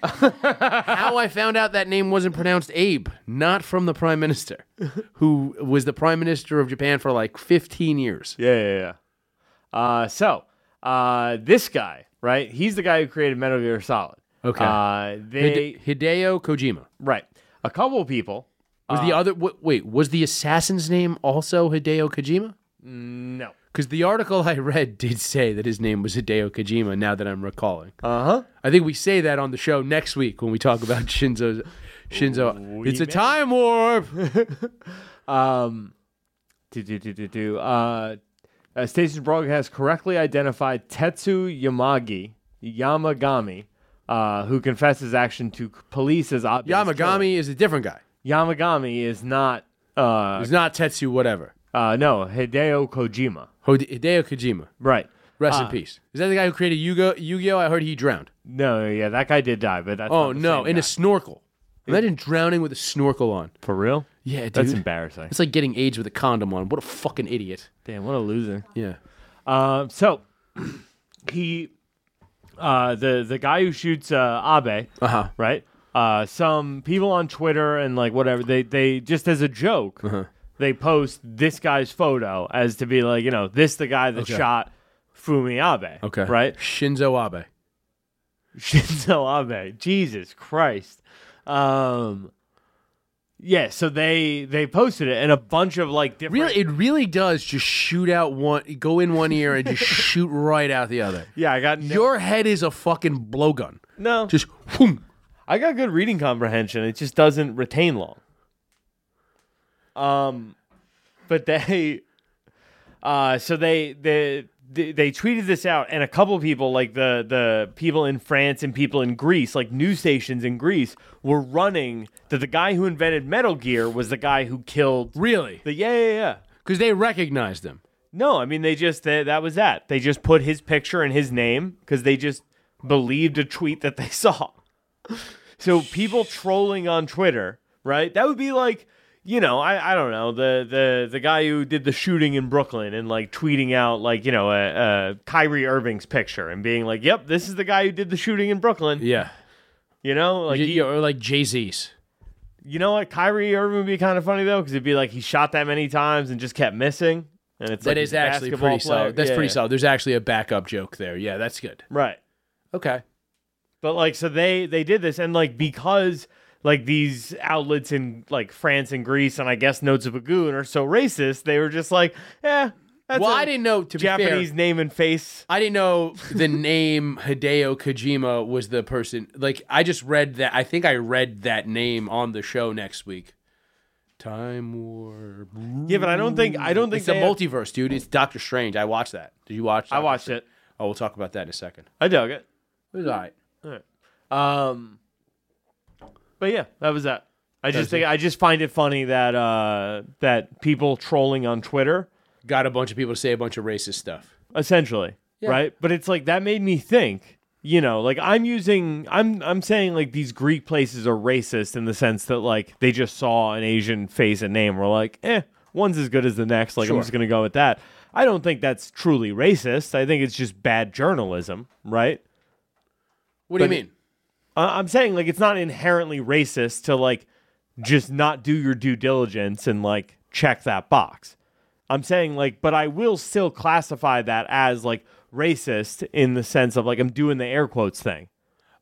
How I found out that name wasn't pronounced Abe, not from the prime minister, who was the prime minister of Japan for like 15 years. Yeah, yeah, yeah. Uh, so uh, this guy, right? He's the guy who created Metal Gear Solid. Okay. Uh, they Hide- Hideo Kojima. right. A couple people. Was the other w- wait? Was the assassin's name also Hideo Kojima? No. Because the article I read did say that his name was Hideo Kojima. Now that I'm recalling, Uh huh. I think we say that on the show next week when we talk about Shinzo's. Shinzo, We it's a may. time warp. Um, do, do, do, do, do. Uh, uh, station broadcast correctly identified Tetsu Yamagi, Yamagami, uh, who confessed his action to police as killer. Yamagami is a different guy. Yamagami is not. Uh, He's not Tetsu, whatever. uh, no, Hideo Kojima. Hideo Kojima. Right. Rest Uh, in peace. Is that the guy who created Yu-Gi-Oh? Yu-Gi-Oh? I heard he drowned. No, yeah, that guy did die, but that's Oh not the no, same in guy. a snorkel. Imagine drowning with a snorkel on. for real. Yeah, dude. That's embarrassing. It's like getting AIDS with a condom on. What a fucking idiot. Damn, what a loser. Yeah. Um, so he, uh, the the guy who shoots uh, Abe, Uh huh. right? Uh, some people on Twitter and like whatever they they just as a joke Uh-huh. they post this guy's photo as to be like you know this the guy that Okay. shot Fumi Abe. Okay. right? Shinzo Abe. Shinzo Abe. Jesus Christ. Um, yeah. So they they posted it and a bunch of like different. Really, it really does just shoot out one, go in one ear and just shoot right out the other. Yeah, I got no, Your head is a fucking blowgun. no. Just whoom. I got good reading comprehension. It just doesn't retain long. Um, but they, uh, so they they they, they tweeted this out, and a couple people, like the the people in France and people in Greece, like news stations in Greece, were running that the guy who invented Metal Gear was the guy who killed Really? the yeah yeah yeah. Because they recognized him. No, I mean they just they, that was that. They just put his picture and his name because they just believed a tweet that they saw. So people trolling on Twitter, right? That would be like, you know, I, I don't know the the the guy who did the shooting in Brooklyn and like tweeting out like you know a, a Kyrie Irving's picture and being like, "Yep, this is the guy who did the shooting in Brooklyn." Yeah. You know, like or like Jay Z's. you know what? Kyrie Irving would be kind of funny though because it'd be like he shot that many times and just kept missing. And it's That like is actually pretty player. solid. That's Yeah, pretty yeah. solid. There's actually a backup joke there. Yeah, that's good. right? Okay. But like, so they they did this, and like because like these outlets in like France and Greece, and I guess Notes of a Goon are so racist, they were just like, yeah, that's well, a I didn't know. To Japanese be fair, name and face. I didn't know the name Hideo Kojima was the person. Like, I just read that. I think I read that name on the show next week. Time Warp. Yeah, but I don't think I don't think It's a they have- multiverse, dude. It's Doctor Strange. I watched that. Did you watch? I watched Strange? it. Oh, we'll talk about that in a second. I dug it. It was all right. Um, but yeah, that was that. I just think I just find it funny that uh that people trolling on Twitter, Got a bunch of people to say a bunch of racist stuff. essentially, Yeah. right? But it's like that made me think. You know, like I'm using, I'm I'm saying like these Greek places are racist in the sense that like they just saw an Asian face and name, we're like, eh, one's as good as the next. Like I'm Sure. just gonna go with that. I don't think that's truly racist. I think it's just bad journalism, right? What do you mean? I'm saying like it's not inherently racist to like just not do your due diligence and like check that box. I'm saying like, but I will still classify that as like racist in the sense of like I'm doing the air quotes thing.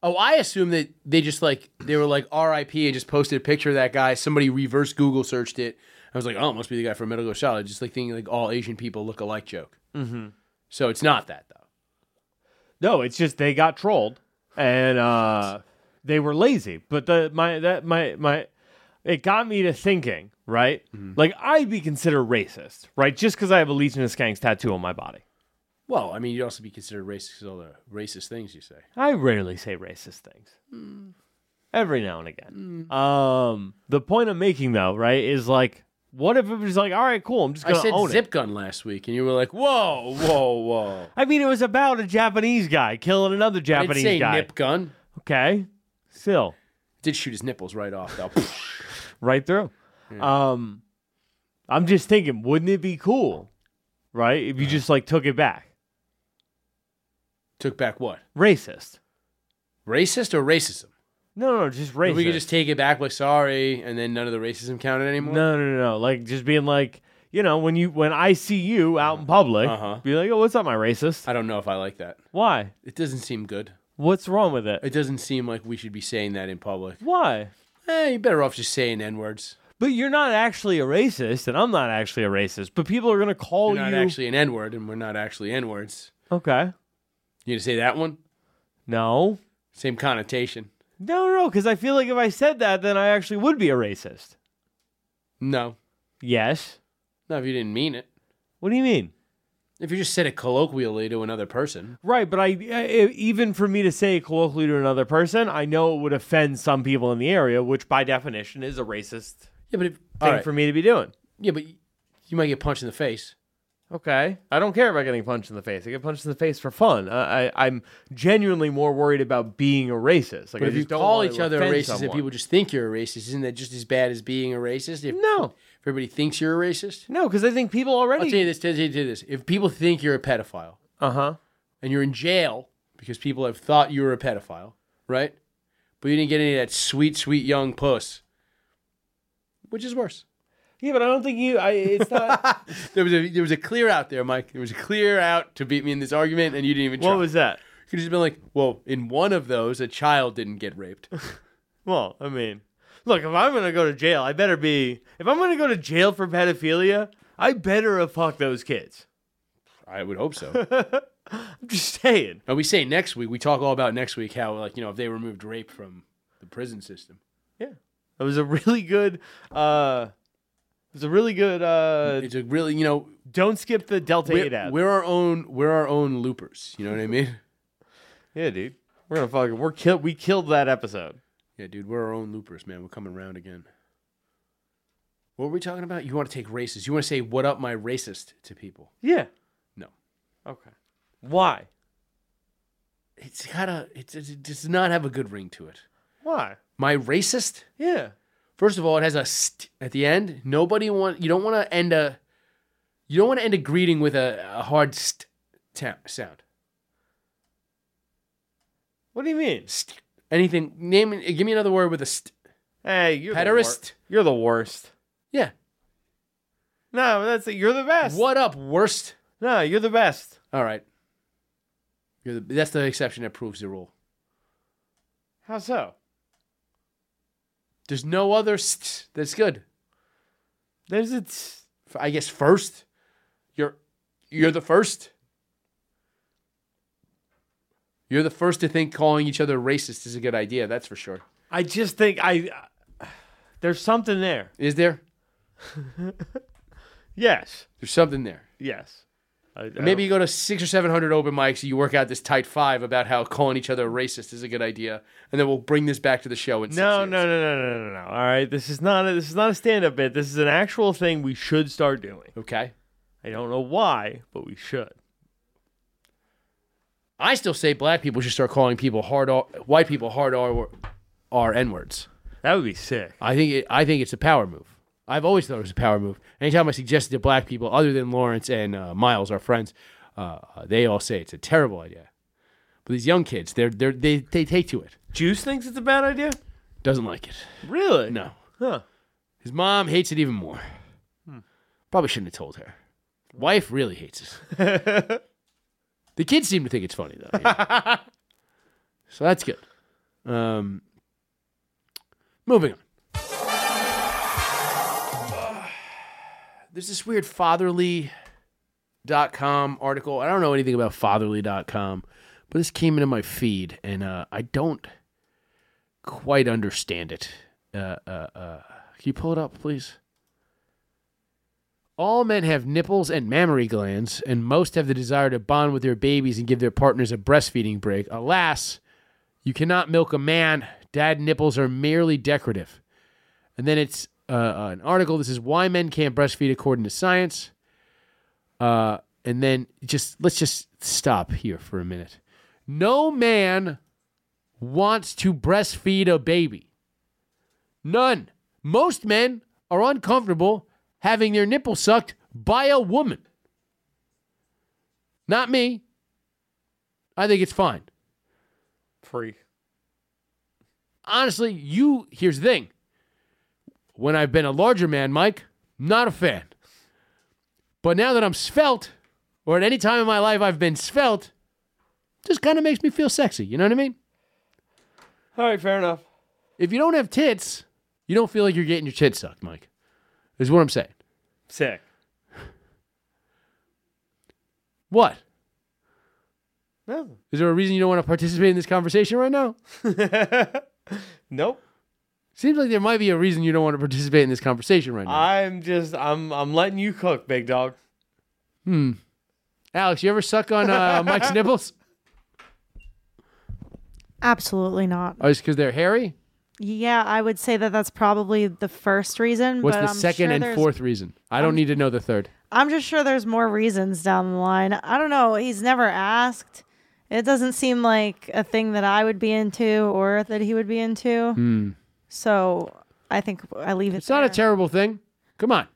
Oh, I assume that they just like they were like R.I.P. and just posted a picture of that guy. Somebody reverse Google searched it. I was like, oh, it must be the guy from Gear Solid. Just like thinking like all Asian people look alike joke. Mm-hmm. So it's not that though. No, it's just they got trolled and uh they were lazy. But the my that my my it got me to thinking, right? Like I'd be considered racist, right? Just because I have a Legion of Skanks tattoo on my body. Well, I mean, you'd also be considered racist because all the racist things you say. I rarely say racist things. Every now and again. Um, the point I'm making though, right, is like, what if it was like, all right, cool, I'm just I gonna said own zip it. gun last week, and you were like, whoa, whoa, whoa. I mean, it was about a Japanese guy killing another I didn't Japanese say guy. nip gun. Okay, still Did shoot his nipples right off though. right through. Um, I'm just thinking, wouldn't it be cool, right, if you just like took it back? Took back what? Racist. Racist or racism? No, no, no, just racist. We could just take it back, like sorry, and then none of the racism counted anymore. No, no, no, no. Like just being like, you know, when you when I see you out in public, Uh-huh. be like, oh, what's up, my racist? I don't know if I like that. Why? It doesn't seem good. What's wrong with it? It doesn't seem like we should be saying that in public. Why? Eh, you're better off just saying n words. But you're not actually a racist, and I'm not actually a racist. But people are gonna call You're not you. actually an n word, and we're not actually n words. okay. You gonna say that one? No. Same connotation. No, no, because I feel like if I said that, then I actually would be a racist. No, Yes. not if you didn't mean it. What do you mean? If you just said it colloquially to another person. Right, but I, I even for me to say colloquially to another person, I know it would offend some people in the area, which by definition is a racist Yeah, but if, thing right. for me to be doing. yeah, but you might get punched in the face. Okay. I don't care about getting punched in the face. I get punched in the face for fun. I, I, I'm genuinely more worried about being a racist. Like, But I if you just don't call each other a offend racist and someone. people just think you're a racist, isn't that just as bad as being a racist? If, No. if everybody thinks you're a racist? No, because I think people I'll already. tell you this, tell you this. If people think you're a pedophile Uh huh. and you're in jail because people have thought you were a pedophile, right? But you didn't get any of that sweet, sweet young puss. Which is worse? Yeah, but I don't think you. I. It's not. There was a there was a clear out there, Mike. There was a clear out to beat me in this argument, and you didn't even try. what was that? You could have just been like, well, in one of those, a child didn't get raped. Well, I mean, look, if I'm gonna go to jail, I better be. If I'm gonna go to jail for pedophilia, I better have fucked those kids. I would hope so. I'm just saying. Now we say next week. We talk all about next week how like you know if they removed rape from the prison system. Yeah, it was a really good. uh It was a really good. uh It's a really you know Don't skip the Delta Eight we're, ad. we're our own we're our own loopers. You know what I mean? Yeah, dude. We're gonna fucking. We're kill. We killed that episode. Yeah, dude, we're our own loopers, man. We're coming around again. What were we talking about? You want to take racist? You want to say "What up, my racist" to people? Yeah. No, Okay. Why? it's gotta. It's, it does not have a good ring to it. Why? My racist. Yeah. First of all, it has a st at the end. Nobody want. You don't want to end a. You don't want to end a greeting with a, a hard st ta- sound. What do you mean? St- anything. Name. Give me another word with a st. Hey, you're the Pederast. wor- You're the worst. Yeah. No, that's it. You're the best. What up, worst? No, you're the best. All right. You're the, that's the exception that proves the rule. How so? There's no other st that's good. There's it. I guess first. You're you're the first. You're the first to think calling each other racist is a good idea. That's for sure. I just think I. Uh, there's something there. Is there? Yes. There's something there. Yes. I- I Maybe you go to six or seven hundred open mics. And you work out this tight five about how calling each other racist is a good idea, and then we'll bring this back to the show in No, no, no, no, no, no, no. All right, this is not a, this is not a stand-up bit. This is an actual thing we should start doing. Okay. I don't know why, but we should. I still say black people should start calling people hard R, white people hard R, R N words. That would be sick. I think it, I think it's a power move. I've always thought it was a power move. Anytime I suggest it to black people, other than Lawrence and uh, Miles, our friends, uh, they all say it's a terrible idea. But these young kids, they're, they're they they take to it. Juice thinks it's a bad idea. Doesn't like it. Really? No. Huh. His mom hates it even more. Probably shouldn't have told her. Wife really hates it. the kids seem to think it's funny though. yeah. so that's good. Um, moving on. There's this weird fatherly.com article. I don't know anything about fatherly.com, but this came into my feed and uh, I don't quite understand it. Uh, uh, uh, can you pull it up, please? All men have nipples and mammary glands, and most have the desire to bond with their babies and give their partners a breastfeeding break. Alas, you cannot milk a man. Dad nipples are merely decorative. And then it's uh, uh, an article This is why men can't breastfeed according to science. Uh, and then just let's just stop here for a minute. No man wants to breastfeed a baby. None. Most men are uncomfortable having their nipple sucked by a woman. Not me. I think it's fine. Free. Honestly, you here's the thing. When I've been a larger man, Mike, not a fan. But now that I'm svelte, or at any time in my life I've been svelte, just kind of makes me feel sexy. You know what I mean? All right, fair enough. If you don't have tits, you don't feel like you're getting your tits sucked, Mike. Is what I'm saying. Sick. What? No. Is there a reason you don't want to participate in this conversation right now? Nope. Seems like there might be a reason you don't want to participate in this conversation right now. I'm just I'm I'm letting you cook, big dog. hmm. Alex, you ever suck on uh, Mike's nipples? Absolutely not. Oh, it's because they're hairy? Yeah, I would say that that's probably the first reason. What's but the I'm second sure and there's- fourth reason? I don't need to know the third. I'm just sure there's more reasons down the line. I don't know. He's never asked. It doesn't seem like a thing that I would be into or that he would be into. Hmm. So I think I leave it. It's not a terrible thing. Come on.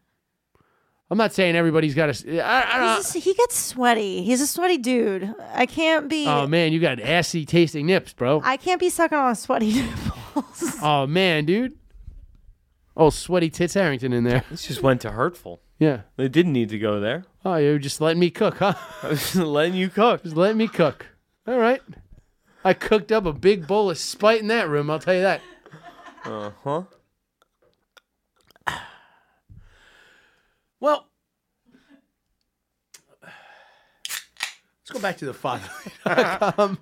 I'm not saying everybody's got to. I, I don't, He's just- he gets sweaty. He's a sweaty dude. I can't be. oh, man, you got assy tasting nips, bro. I can't be sucking on sweaty nipples. oh, man, dude. Oh, sweaty tits Harrington in there. This just went to hurtful. Yeah. They didn't need to go there. Oh, you're just letting me cook, huh? I was just letting you cook. Just letting me cook. All right. I cooked up a big bowl of spite in that room, I'll tell you that. Uh huh. Well, let's go back to the fatherly.com.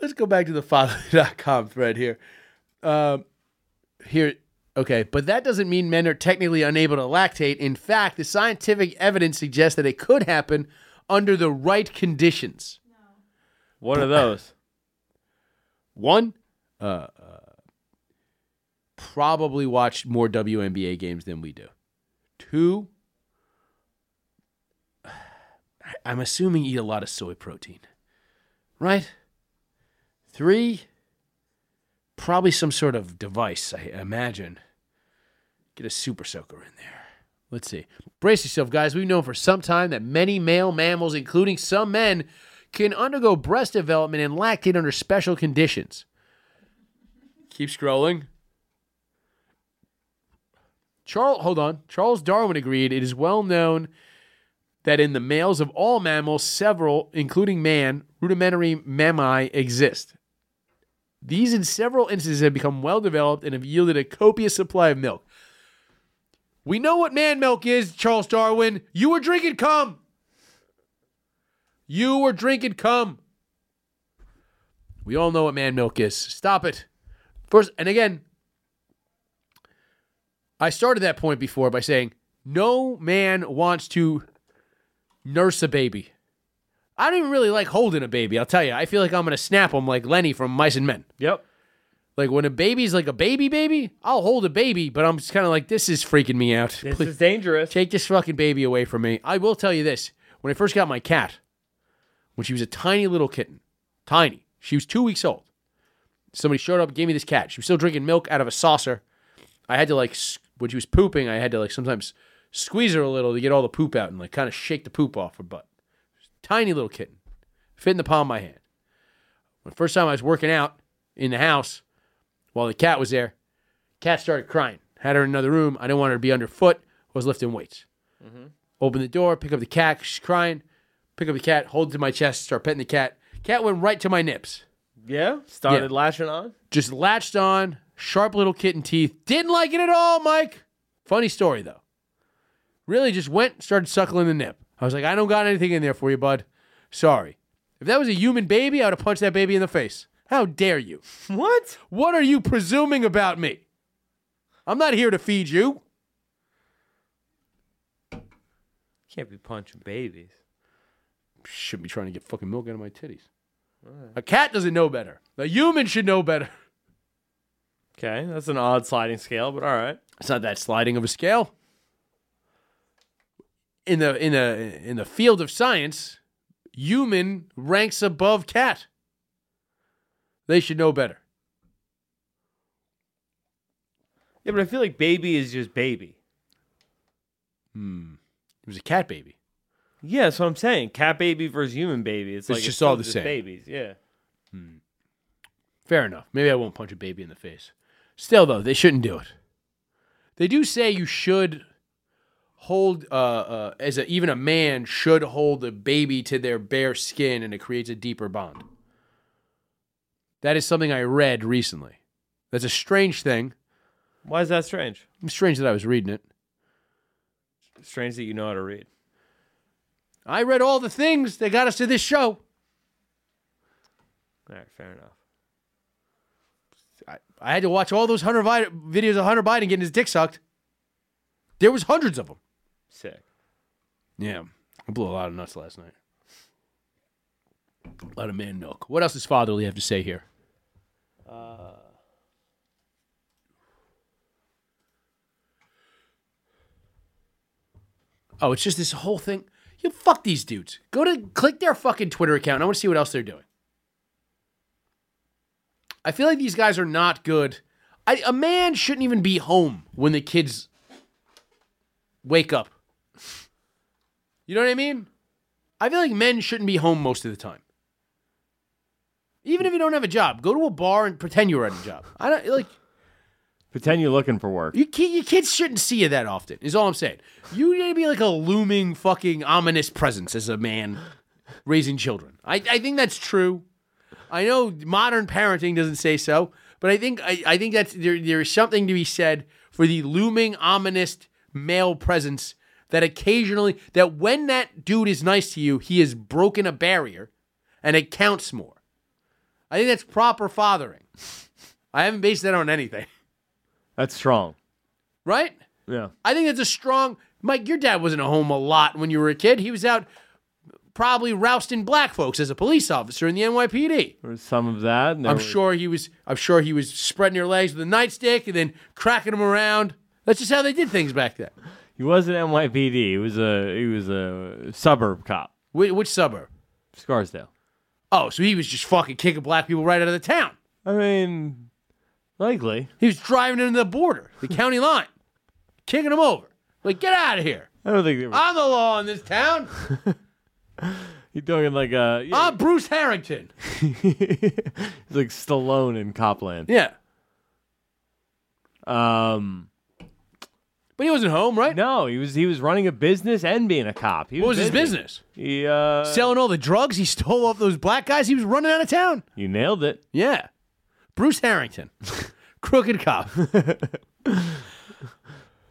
let's go back to the fatherly.com thread here. Um, here, okay, but that doesn't mean men are technically unable to lactate. In fact, the scientific evidence suggests that it could happen under the right conditions. What are those? One, uh, uh, probably watch more WNBA games than we do. Two, I'm assuming eat a lot of soy protein, right? Three, probably some sort of device, I imagine. Get a super soaker in there. Let's see. Brace yourself, guys. We've known for some time that many male mammals, including some men, can undergo breast development and lactate under special conditions. Keep scrolling. Charles, hold on. Charles Darwin agreed it is well known that in the males of all mammals, several, including man, rudimentary mammae exist. These, in several instances, have become well developed and have yielded a copious supply of milk. We know what man milk is, Charles Darwin. You were drinking cum. You were drinking cum. We all know what man milk is. Stop it. First, and again, I started that point before by saying no man wants to nurse a baby. I don't even really like holding a baby. I'll tell you. I feel like I'm gonna snap him like Lenny from Mice and Men. Yep. Like when a baby's like a baby baby, I'll hold a baby, but I'm just kind of like this is freaking me out. This Please is dangerous. take this fucking baby away from me. I will tell you this: when I first got my cat, when she was a tiny little kitten, tiny, she was two weeks old. Somebody showed up, and gave me this cat. She was still drinking milk out of a saucer. I had to like when she was pooping, I had to like sometimes squeeze her a little to get all the poop out and like kind of shake the poop off her butt. Tiny little kitten, fit in the palm of my hand. When first time I was working out in the house while the cat was there, cat started crying. Had her in another room. I didn't want her to be underfoot. Was lifting weights. Mm-hmm. Open the door, pick up the cat. She's crying. Pick up the cat, hold it to my chest, start petting the cat. Cat went right to my nips. Yeah. Started Yeah. lashing on. Just latched on, sharp little kitten teeth. Didn't like it at all, Mike. Funny story though. Really just went, started suckling the nip. I was like, I don't got anything in there for you, bud. Sorry. If that was a human baby, I would have punched that baby in the face. How dare you? What? What are you presuming about me? I'm not here to feed you. Can't be punching babies. Shouldn't be trying to get fucking milk out of my titties. A cat doesn't know better. A human should know better. Okay, that's an odd sliding scale, but all right. It's not that sliding of a scale. In the in the in the field of science, human ranks above cat. They should know better. Yeah, but I feel like baby is just baby. Hmm. It was a cat baby. Yeah, that's what I'm saying. Cat baby versus human baby. It's, It's like just still all the same. Babies, yeah. Fair enough. Maybe I won't punch a baby in the face. Still, though, they shouldn't do it. They do say you should hold, uh, uh, as a, even a man should hold a baby to their bare skin, and it creates a deeper bond. That is something I read recently. That's a strange thing. Why is that strange? It's strange that I was reading it. Strange that you know how to read. I read all the things that got us to this show. All right, fair enough. I, I had to watch all those Hunter Vi- videos of Hunter Biden getting his dick sucked. There was hundreds of them. Sick. Yeah, I blew a lot of nuts last night. A lot of man milk. What else does fatherly have to say here? Uh. Oh, it's just this whole thing. You fuck these dudes. Go to click their fucking Twitter account. I want to see what else they're doing. I feel like these guys are not good. I, a man shouldn't even be home when the kids wake up. You know what I mean? I feel like men shouldn't be home most of the time. Even if you don't have a job, go to a bar and pretend you're at a job. I don't like Pretend you're looking for work. you. Your kids shouldn't see you that often. Is all I'm saying. You need to be like a looming, fucking ominous presence as a man raising children. I, I think that's true. I know modern parenting doesn't say so, but I think I, I think that's there. There is something to be said for the looming, ominous male presence that occasionally that when that dude is nice to you, he has broken a barrier, and it counts more. I think that's proper fathering. I haven't based that on anything, That's strong. right? Yeah. I think that's a strong. Mike, your dad wasn't at home a lot when you were a kid. He was out probably rousting black folks as a police officer in the NYPD. There was some of that. I'm was- sure he was. I'm sure he was spreading your legs with a nightstick and then cracking them around. That's just how they did things back then. he wasn't NYPD. He was a he was a suburb cop, which suburb? Scarsdale. Oh, so he was just fucking kicking black people right out of the town. I mean, likely. He was driving into the border, the county line, kicking them over. Like, get out of here. I don't think they were. I'm the law in this town. You're talking like uh, yeah, I'm Bruce Harrington. he's like Stallone in Cop Land. Yeah. Um, But he wasn't home, right? no, he was he was running a business and being a cop. He What was his busy. business? He uh, Selling all the drugs he stole off those black guys. He was running out of town. you nailed it. Yeah. Bruce Harrington. Crooked cop.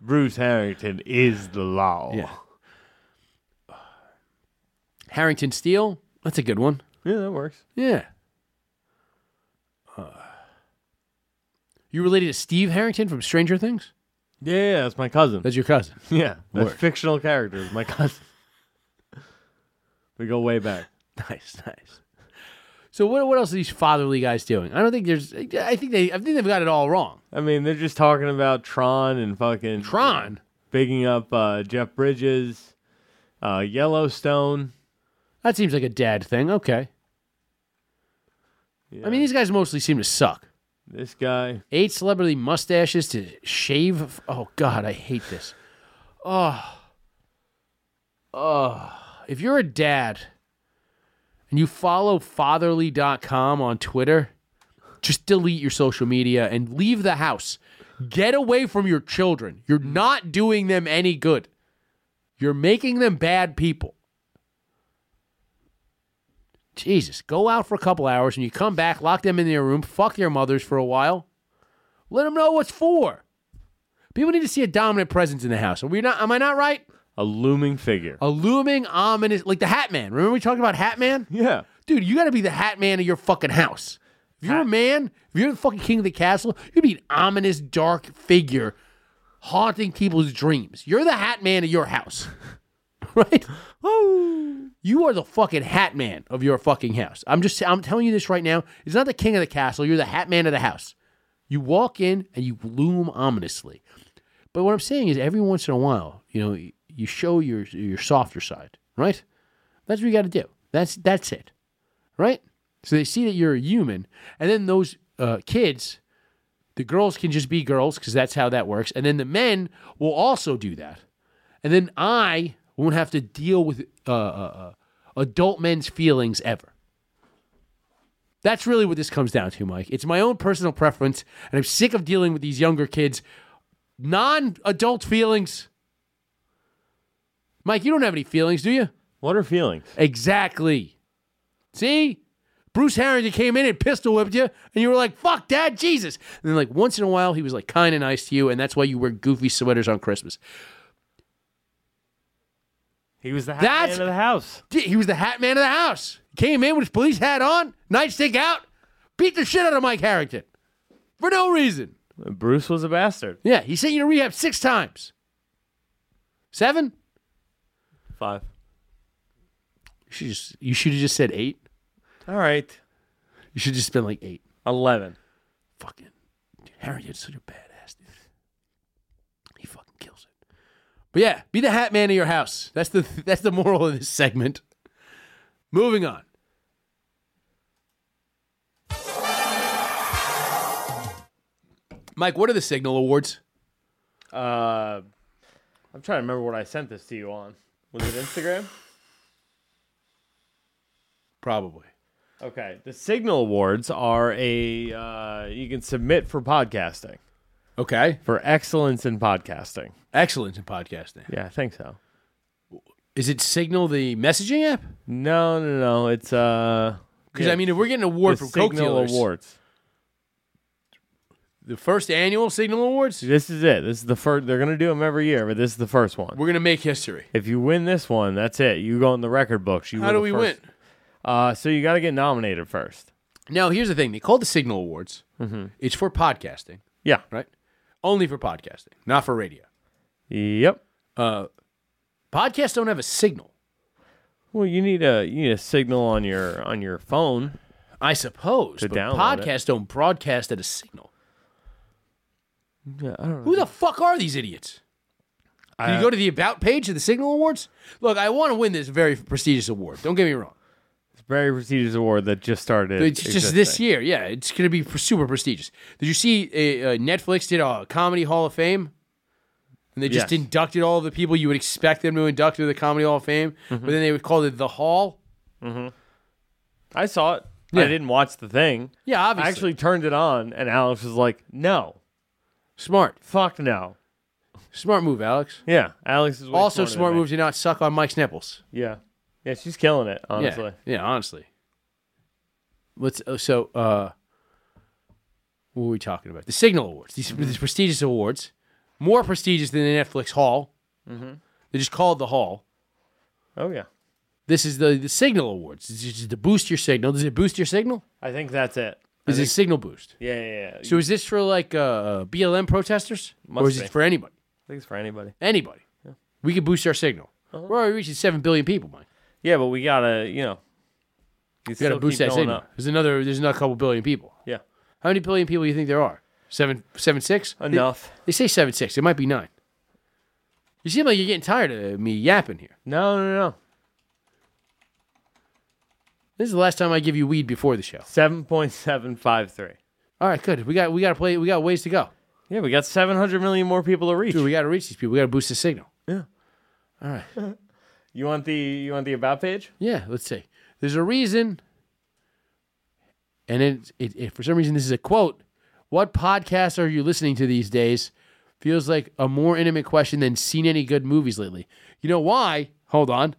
Bruce Harrington is the law. Yeah. Harrington Steel. That's a good one. yeah, that works. Yeah. Uh, you related to Steve Harrington from Stranger Things? Yeah, yeah, that's my cousin. That's your cousin. yeah, that fictional character is my cousin. we go way back. Nice, nice. So what what else are these fatherly guys doing? I don't think there's. I think they. I think they've got it all wrong. I mean, they're just talking about Tron and fucking Tron. bigging up uh, Jeff Bridges, uh, Yellowstone. That seems like a dad thing. Okay. I mean, these guys mostly seem to suck. This guy. Eight celebrity mustaches to shave. Oh God, I hate this. Oh, oh. If you're a dad and you follow fatherly.com on Twitter, just delete your social media and leave the house. Get away from your children. You're not doing them any good. You're making them bad people. Jesus, go out for a couple hours and you come back, lock them in their room, fuck their mothers for a while. Let them know what's for. People need to see a dominant presence in the house. Are we not? Am I not right? A looming figure. A looming, ominous, like the Hat Man. Remember we talked about Hat Man? Yeah. Dude, you got to be the Hat Man of your fucking house. If you're a man, if you're the fucking king of the castle, you'd be an ominous, dark figure haunting people's dreams. You're the Hat Man of your house, right? Oh you are the fucking Hat Man of your fucking house. I'm just, I'm telling you this right now. It's not the king of the castle. You're the Hat Man of the house. You walk in and you loom ominously. But what I'm saying is, every once in a while, you know, you show your your softer side, right? That's what you got to do. That's that's it, right? So they see that you're a human, and then those uh, kids, the girls can just be girls because that's how that works, and then the men will also do that, and then I won't have to deal with uh, uh, uh, adult men's feelings ever. That's really what this comes down to, Mike. It's my own personal preference, and I'm sick of dealing with these younger kids' non-adult feelings. Mike, you don't have any feelings, do you? What are feelings? Exactly. See? Bruce Harrington came in and pistol whipped you, and you were like, fuck dad, Jesus. And then, like, once in a while, he was, like, kind of nice to you, and that's why you wear goofy sweaters on Christmas. He was the hat That's- man of the house. He was the hat man of the house. Came in with his police hat on, nightstick out, beat the shit out of Mike Harrington for no reason. Bruce was a bastard. Yeah, he sent you to rehab six times. Seven? Five. You should just you should have just said eight. All right. You should just been like eight. Eleven. Fucking dude, Harrington's such a badass, dude. He fucking kills it. But yeah, be the hat man of your house. That's the that's the moral of this segment. Moving on. Mike, what are the Signal Awards? Uh, I'm trying to remember what I sent this to you on. Was it Instagram? Probably. Okay. The Signal Awards are a uh, you can submit for podcasting Okay. for excellence in podcasting. Excellence in podcasting. Yeah, I think so. Is it Signal the messaging app? No, no, no. It's uh Because yeah, I mean, if we're getting an award the from Coke Signal dealers, Awards. The first annual Signal Awards, This is it. This is the first. They're gonna do them every year, but this is the first one. we're gonna make history. If you win this one, that's it. You go in the record books. You How do we first- win? Uh, so you got to get nominated first. Now, here's the thing: they call the Signal Awards. It's for podcasting, Yeah. right? Only for podcasting, not for radio. Yep. Uh, podcasts don't have a signal. Well, you need a you need a signal on your on your phone. I suppose, To but download podcasts don't broadcast at a signal. Yeah, I don't Who the fuck are these idiots? Do you go to the about page of the Signal Awards? Look, I want to win this very prestigious award. Don't get me wrong. It's a very prestigious award that just started. It's just this year. Yeah, it's going to be super prestigious. Did you see uh, uh, Netflix did a Comedy Hall of Fame? And they just Yes. inducted all of the people you would expect them to induct to the Comedy Hall of Fame, Mm-hmm. but then they would call it the Hall. I saw it. Yeah. I didn't watch the thing. Yeah, I actually turned it on, and Alex was like, "No, smart. fuck no." Smart move, Alex. Yeah, Alex is way Also, smarter than smart me. move to not suck on Mike's nipples. Yeah, yeah, she's killing it. Honestly, Yeah, yeah, honestly. Let's uh, so uh what were we talking about? The Signal Awards. These, Mm-hmm. these prestigious awards. More prestigious than the Netflix Hall. Mm-hmm. They just called the Hall. oh yeah, This is the, the Signal Awards. This is to boost your signal. Does it boost your signal? I think that's it. Is it signal boost? Yeah, yeah, yeah. So is this for like uh, BLM protesters, or is be. it for anybody? I think it's for anybody. Anybody. We could boost our signal. Uh-huh. We're already reaching seven billion people, Mike. Yeah, but we gotta, you know, you We got to boost that signal. up. There's another. There's another couple billion people. Yeah, How many billion people do you think there are? Seven, seven, six. They- enough. They, say seven, six. It might be nine. You seem like you're getting tired of me yapping here. No, no, no. This is the last time I give you weed before the show. Seven point seven five three. All right, good. We got we got to play. We got ways to go. Yeah, we got seven hundred million more people to reach. Dude, we got to reach these people. We got to boost the signal. Yeah. All right. You want the you want the about page? Yeah, let's see. There's a reason, and it, it, it for some reason this is a quote. What podcasts are you listening to these days? Feels like a more intimate question than seen any good movies lately. You know why? Hold on.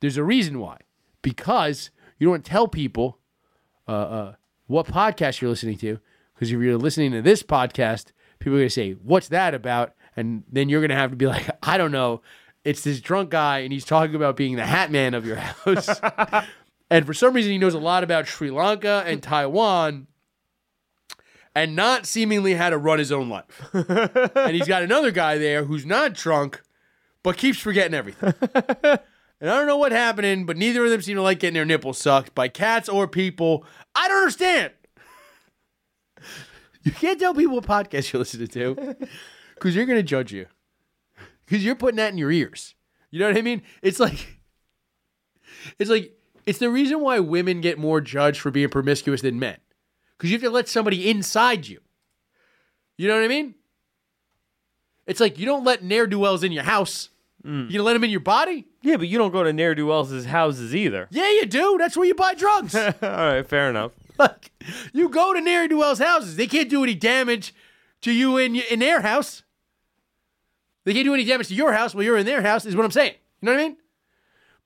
There's a reason why. Because you don't tell people uh, uh, what podcast you're listening to. Because if you're listening to this podcast, people are going to say, "What's that about?" And then you're going to have to be like, "I don't know." It's this drunk guy, and he's talking about being the hat man of your house. and for some reason, he knows a lot about Sri Lanka and Taiwan, and not seemingly how to run his own life. and he's got another guy there who's not drunk, but keeps forgetting everything. And I don't know what happening, but neither of them seem to like getting their nipples sucked by cats or people. I don't understand. You can't tell people what podcast you're listening to because you're going to judge you. Because you're putting that in your ears. You know what I mean? It's like, it's like, it's the reason why women get more judged for being promiscuous than men. Because you have to let somebody inside you. You know what I mean? It's like you don't let ne'er do wells in your house. You gonna let them in your body? Yeah, but you don't go to ne'er do wells' houses either. Yeah, you do. That's where you buy drugs. All right, fair enough. Like, you go to ne'er do wells' houses. They can't do any damage to you in in their house. They can't do any damage to your house while you're in their house. Is what I'm saying. You know what I mean?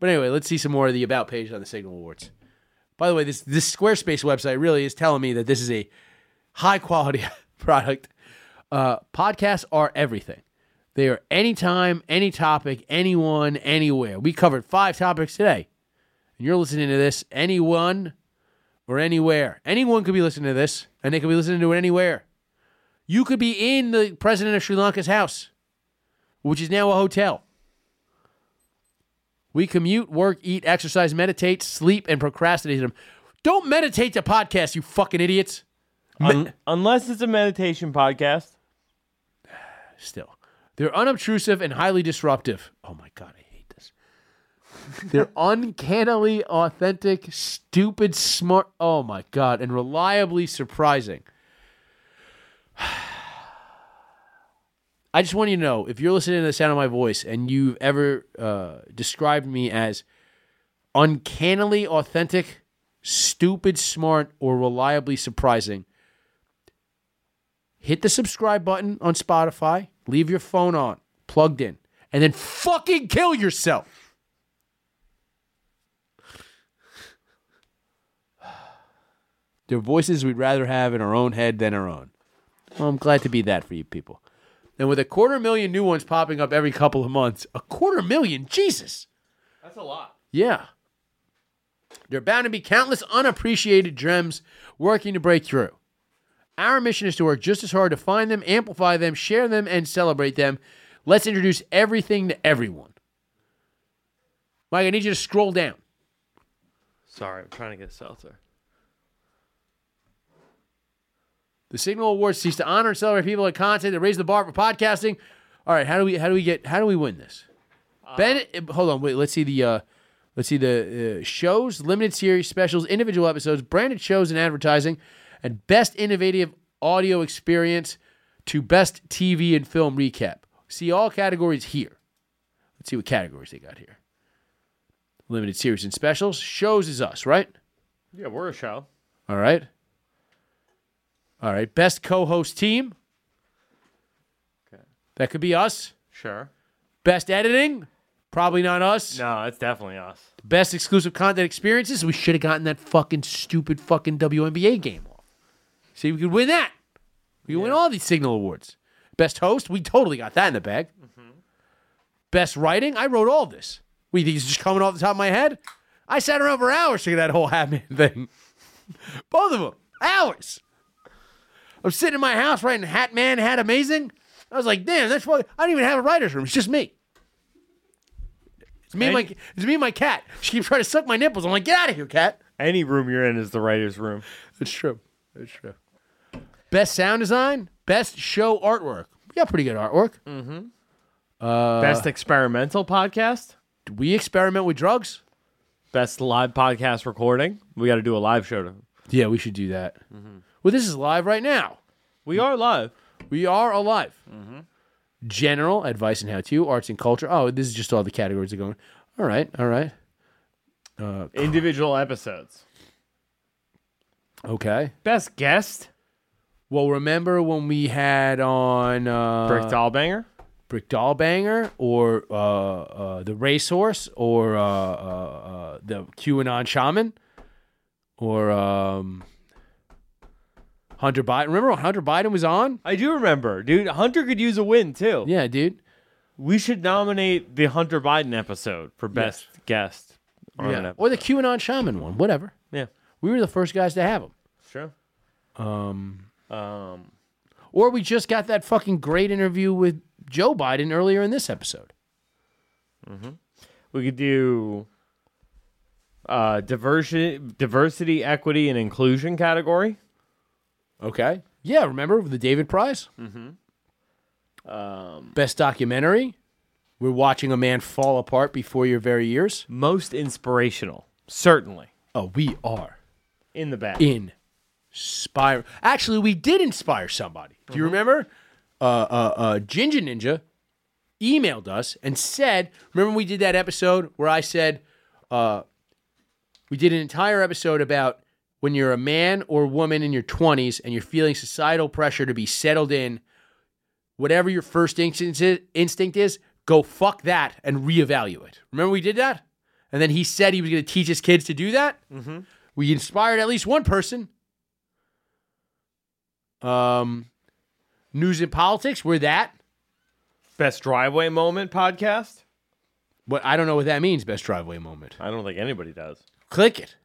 But anyway, let's see some more of the about page on the Signal Awards. By the way, this this Squarespace website really is telling me that this is a high quality product. Uh, podcasts are everything. They are anytime, any topic, anyone, anywhere. We covered five topics today. And you're listening to this anyone or anywhere. Anyone could be listening to this, and they could be listening to it anywhere. You could be in the president of Sri Lanka's house, which is now a hotel. We commute, work, eat, exercise, meditate, sleep, and procrastinate them. Don't meditate to podcasts, you fucking idiots. Un- unless it's a meditation podcast. Still, they're unobtrusive and highly disruptive. Oh my god, I hate this. They're uncannily authentic, stupid, smart. Oh my god, and reliably surprising. I just want you to know if you're listening to the sound of my voice and you've ever uh, described me as uncannily authentic, stupid, smart, or reliably surprising, hit the subscribe button on Spotify, leave your phone on, plugged in, and then fucking kill yourself. They're voices we'd rather have in our own head than our own. Well, I'm glad to be that for you people. And with a quarter million new ones popping up every couple of months, a quarter million, Jesus. That's a lot. Yeah. There are bound to be countless unappreciated gems working to break through. Our mission is to work just as hard to find them, amplify them, share them, and celebrate them. Let's introduce everything to everyone. Mike, I need you to scroll down. Sorry, I'm trying to get a seltzer. The Signal Awards seeks to honor and celebrate people and content that raise the bar for podcasting. All right, how do we how do we get how do we win this? ben, hold on, wait. Let's see the uh, let's see the uh, shows, limited series, specials, individual episodes, branded shows and advertising, and best innovative audio experience to best TV and film recap. See all categories here. Let's see what categories they got here. Limited series and specials. Shows is us, right? Yeah, we're a show. All right. All right. Best co-host team. Okay. That could be us. Sure. Best editing. Probably not us. No, it's definitely us. Best exclusive content experiences. We should have gotten that fucking stupid fucking WNBA game off. See, we could win that. We could win all these Signal Awards. Best host. We totally got that in the bag. Mm-hmm. Best writing. I wrote all this. We think it's just coming off the top of my head. I sat around for hours to get that whole Hatman thing. Both of them. Hours. I'm sitting in my house writing Hat Man, Hat Amazing. I was like, damn, that's why I don't even have a writer's room. It's just me. It's me, and my, it's me and my cat. She keeps trying to suck my nipples. I'm like, get out of here, cat. Any room you're in is the writer's room. It's true. It's true. Best sound design, best show artwork. We got pretty good artwork. Mm-hmm. Uh, Best experimental podcast. do we experiment with drugs? Best live podcast recording. We got to do a live show. To, Yeah, we should do that. Well, this is live right now. we are live. We are alive. General advice and how to, arts and culture. Oh, this is just all the categories are going. All right, all right. Uh, Individual episodes. okay. Best guest. Well, remember when we had on uh, Brick Dollbanger. Brick Dollbanger or uh, uh, the Racehorse or uh, uh, uh, the QAnon Shaman or um, Hunter Biden. Remember when Hunter Biden was on? I do remember, dude. Hunter could use a win too. Yeah, dude. We should nominate the Hunter Biden episode for best guest. on an Yeah. Or the QAnon Shaman one. Whatever. Yeah. We were the first guys to have them. Sure. Um, Um, or we just got that fucking great interview with Joe Biden earlier in this episode. we could do uh, diversity, diversity, equity, and inclusion category. Okay. Yeah, remember the David Prize? Mm-hmm. Um, Best documentary. We're watching a man fall apart before your very ears. most inspirational, certainly Oh, we are in the bag. Inspire. Actually, we did inspire somebody. Do you remember? Uh, uh, uh, Ginger Ninja emailed us and said, "Remember we did that episode where I said, uh, we did an entire episode about when you're a man or woman in your 20s and you're feeling societal pressure to be settled in, whatever your first instinct is, instinct is go fuck that and reevaluate. Remember we did that? And then he said he was going to teach his kids to do that. Mm-hmm. We inspired at least one person. Um, news and politics, we're that. Best driveway moment podcast. But I don't know what that means, best driveway moment. I don't think anybody does. Click it.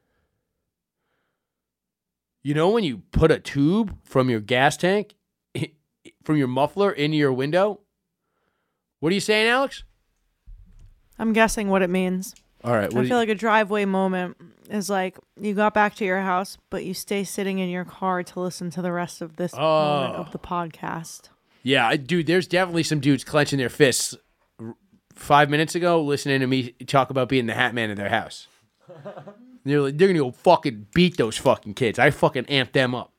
You know when you put a tube from your gas tank, from your muffler into your window? What are you saying, Alex? I'm guessing what it means. All right. What I feel you- like a driveway moment is like you got back to your house, but you stay sitting in your car to listen to the rest of this moment Oh. of the podcast. yeah, I- dude, there's definitely some dudes clenching their fists r- five minutes ago listening to me talk about being the hat man in their house. they're, like, they're going to go fucking beat those fucking kids. I fucking amped them up.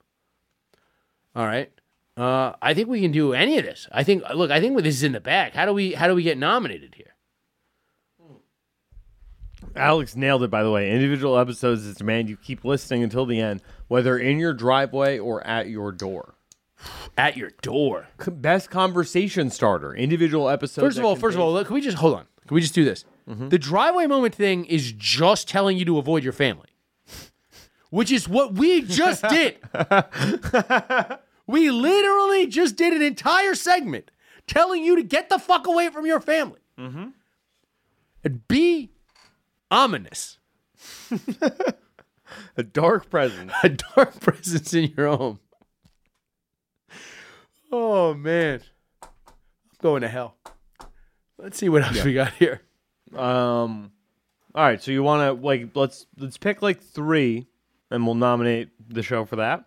All right. Uh, I think we can do any of this. I think, look, I think this is in the bag. How do we, how do we get nominated here? Alex nailed it, by the way. Individual episodes is demand you keep listening until the end, whether in your driveway or at your door. At your door. C- Best conversation starter. Individual episodes. First of that all, first of all, look, can we just hold on? Can we just do this? Mm-hmm. The driveway moment thing is just telling you to avoid your family, which is what we just did. we literally just did an entire segment telling you to get the fuck away from your family mm-hmm. and be ominous, a dark presence. a dark presence in your home. Oh man, I'm going to hell. Let's see what else we got here. Um, all right, so you want to like let's let's pick like three, and we'll nominate the show for that.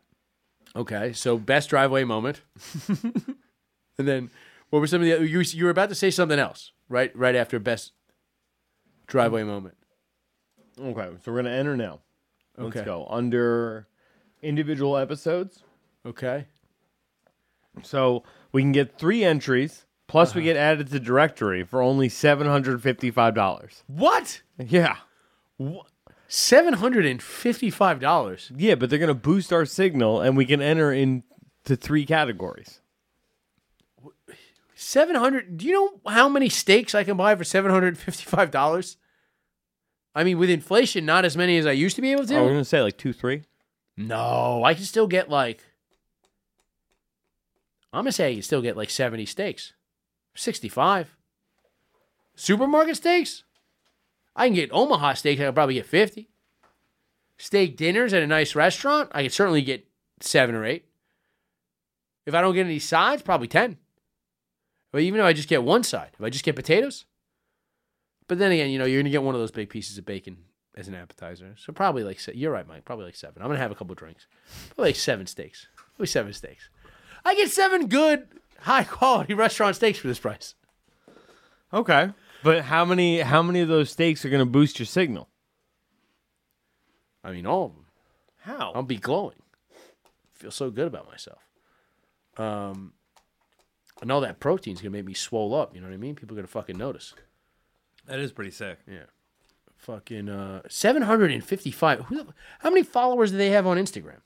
Okay, so best driveway moment, and then what were some of the you you were about to say something else right right after best driveway moment. Okay, so we're gonna enter now. Let's Okay. go under individual episodes. Okay, So we can get three entries. Plus, we uh-huh. get added to directory for only seven hundred fifty-five dollars. what Yeah, seven hundred and fifty five dollars? yeah, but they're gonna boost our signal, and we can enter into three categories. Seven hundred. Do you know how many steaks I can buy for seven hundred fifty five dollars? I mean, with inflation, not as many as I used to be able to. Oh, we're gonna say like two, three. No, I can still get like. I'm gonna say I can still get like 70 steaks, 65. Supermarket steaks, I can get Omaha steaks. I can probably get 50. Steak dinners at a nice restaurant, I can certainly get seven or eight. If I don't get any sides, probably 10. But even if I just get one side, if I just get potatoes. But then again, you know, you're going to get one of those big pieces of bacon as an appetizer. So probably like, se- you're right, Mike, probably like seven. I'm going to have a couple drinks. Probably like seven steaks. Probably seven steaks. I get seven good, high quality restaurant steaks for this price. Okay. But how many how many of those steaks are going to boost your signal? I mean, all of them. How? I'll be glowing. I Feel so good about myself. Um, and all that protein's gonna make me swole up. You know what I mean? People are gonna fucking notice. That is pretty sick. Yeah. Fucking uh, seven hundred and fifty-five. Who? the- How many followers do they have on Instagram?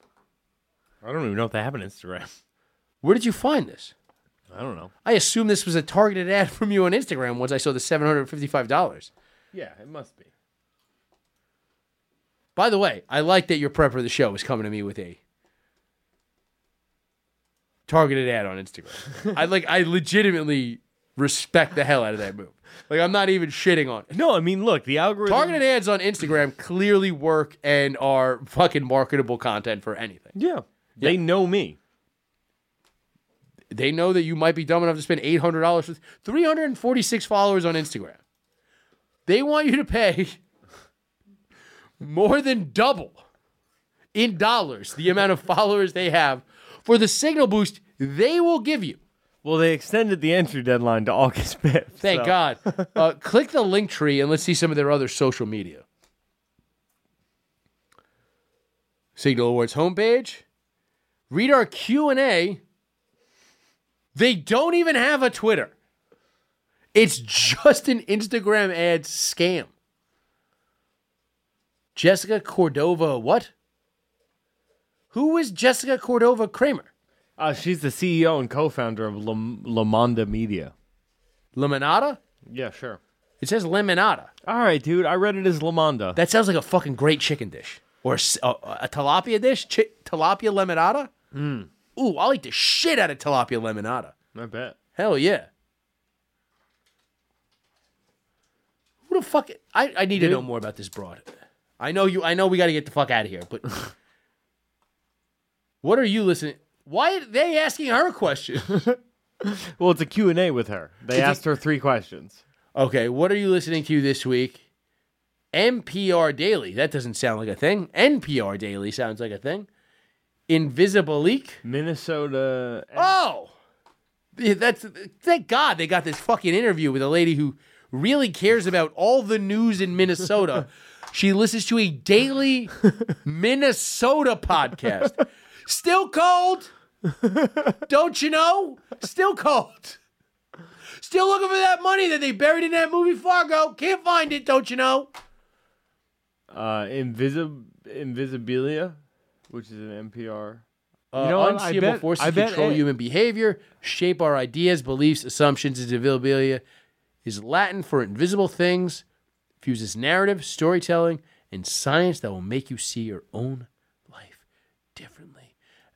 I don't even know if they have an Instagram. Where did you find this? I don't know. I assume this was a targeted ad from you on Instagram once I saw the seven hundred fifty-five dollars. Yeah, it must be. By the way, I like that your prep for the show is coming to me with a targeted ad on Instagram. I like I legitimately respect the hell out of that move. Like I'm not even shitting on it. No, I mean, look, the algorithm. Targeted ads on Instagram clearly work and are fucking marketable content for anything. Yeah, they know me. They know that you might be dumb enough to spend eight hundred dollars with three hundred and forty-six followers on Instagram. They want you to pay more than double in dollars the amount of followers they have for the signal boost they will give you. Well, they extended the entry deadline to August 5th. Thank so- God. Uh, click the link tree and let's see some of their other social media. Signal Awards homepage. Read our Q&A. They don't even have a Twitter. It's just an Instagram ad scam. Jessica Cordova, what? Who is Jessica Cordova Kramer? Uh, she's the CEO and co-founder of La, La Monda Media. Lemonada? Yeah, sure. It says lemonada. All right, dude. I read it as La Monda. That sounds like a fucking great chicken dish. Or a tilapia dish? Chi- tilapia lemonada? Mm. Ooh, I'll eat the shit out of tilapia lemonada. I bet. Hell yeah. Who the fuck? I, I need to know more about this broad. I know you. I know we got to get the fuck out of here. But what are you listening? Why are they asking her a question? Well, it's a Q&A with her. They It's a- asked her three questions. okay, what are you listening to this week? NPR Daily. That doesn't sound like a thing. NPR Daily sounds like a thing. Invisible Leak. Minnesota. Oh, that's thank God they got this fucking interview with a lady who really cares about all the news in Minnesota. she listens to a daily Minnesota podcast. Still cold, don't you know? Still cold. Still looking for that money that they buried in that movie Fargo. Can't find it, don't you know? Uh, Invisib- Invisibilia, which is an NPR. Uh, You know what? I bet- forces I bet control A- human behavior, shape our ideas, beliefs, assumptions, and invisibilia is Latin for invisible things, fuses narrative, storytelling, and science that will make you see your own life differently.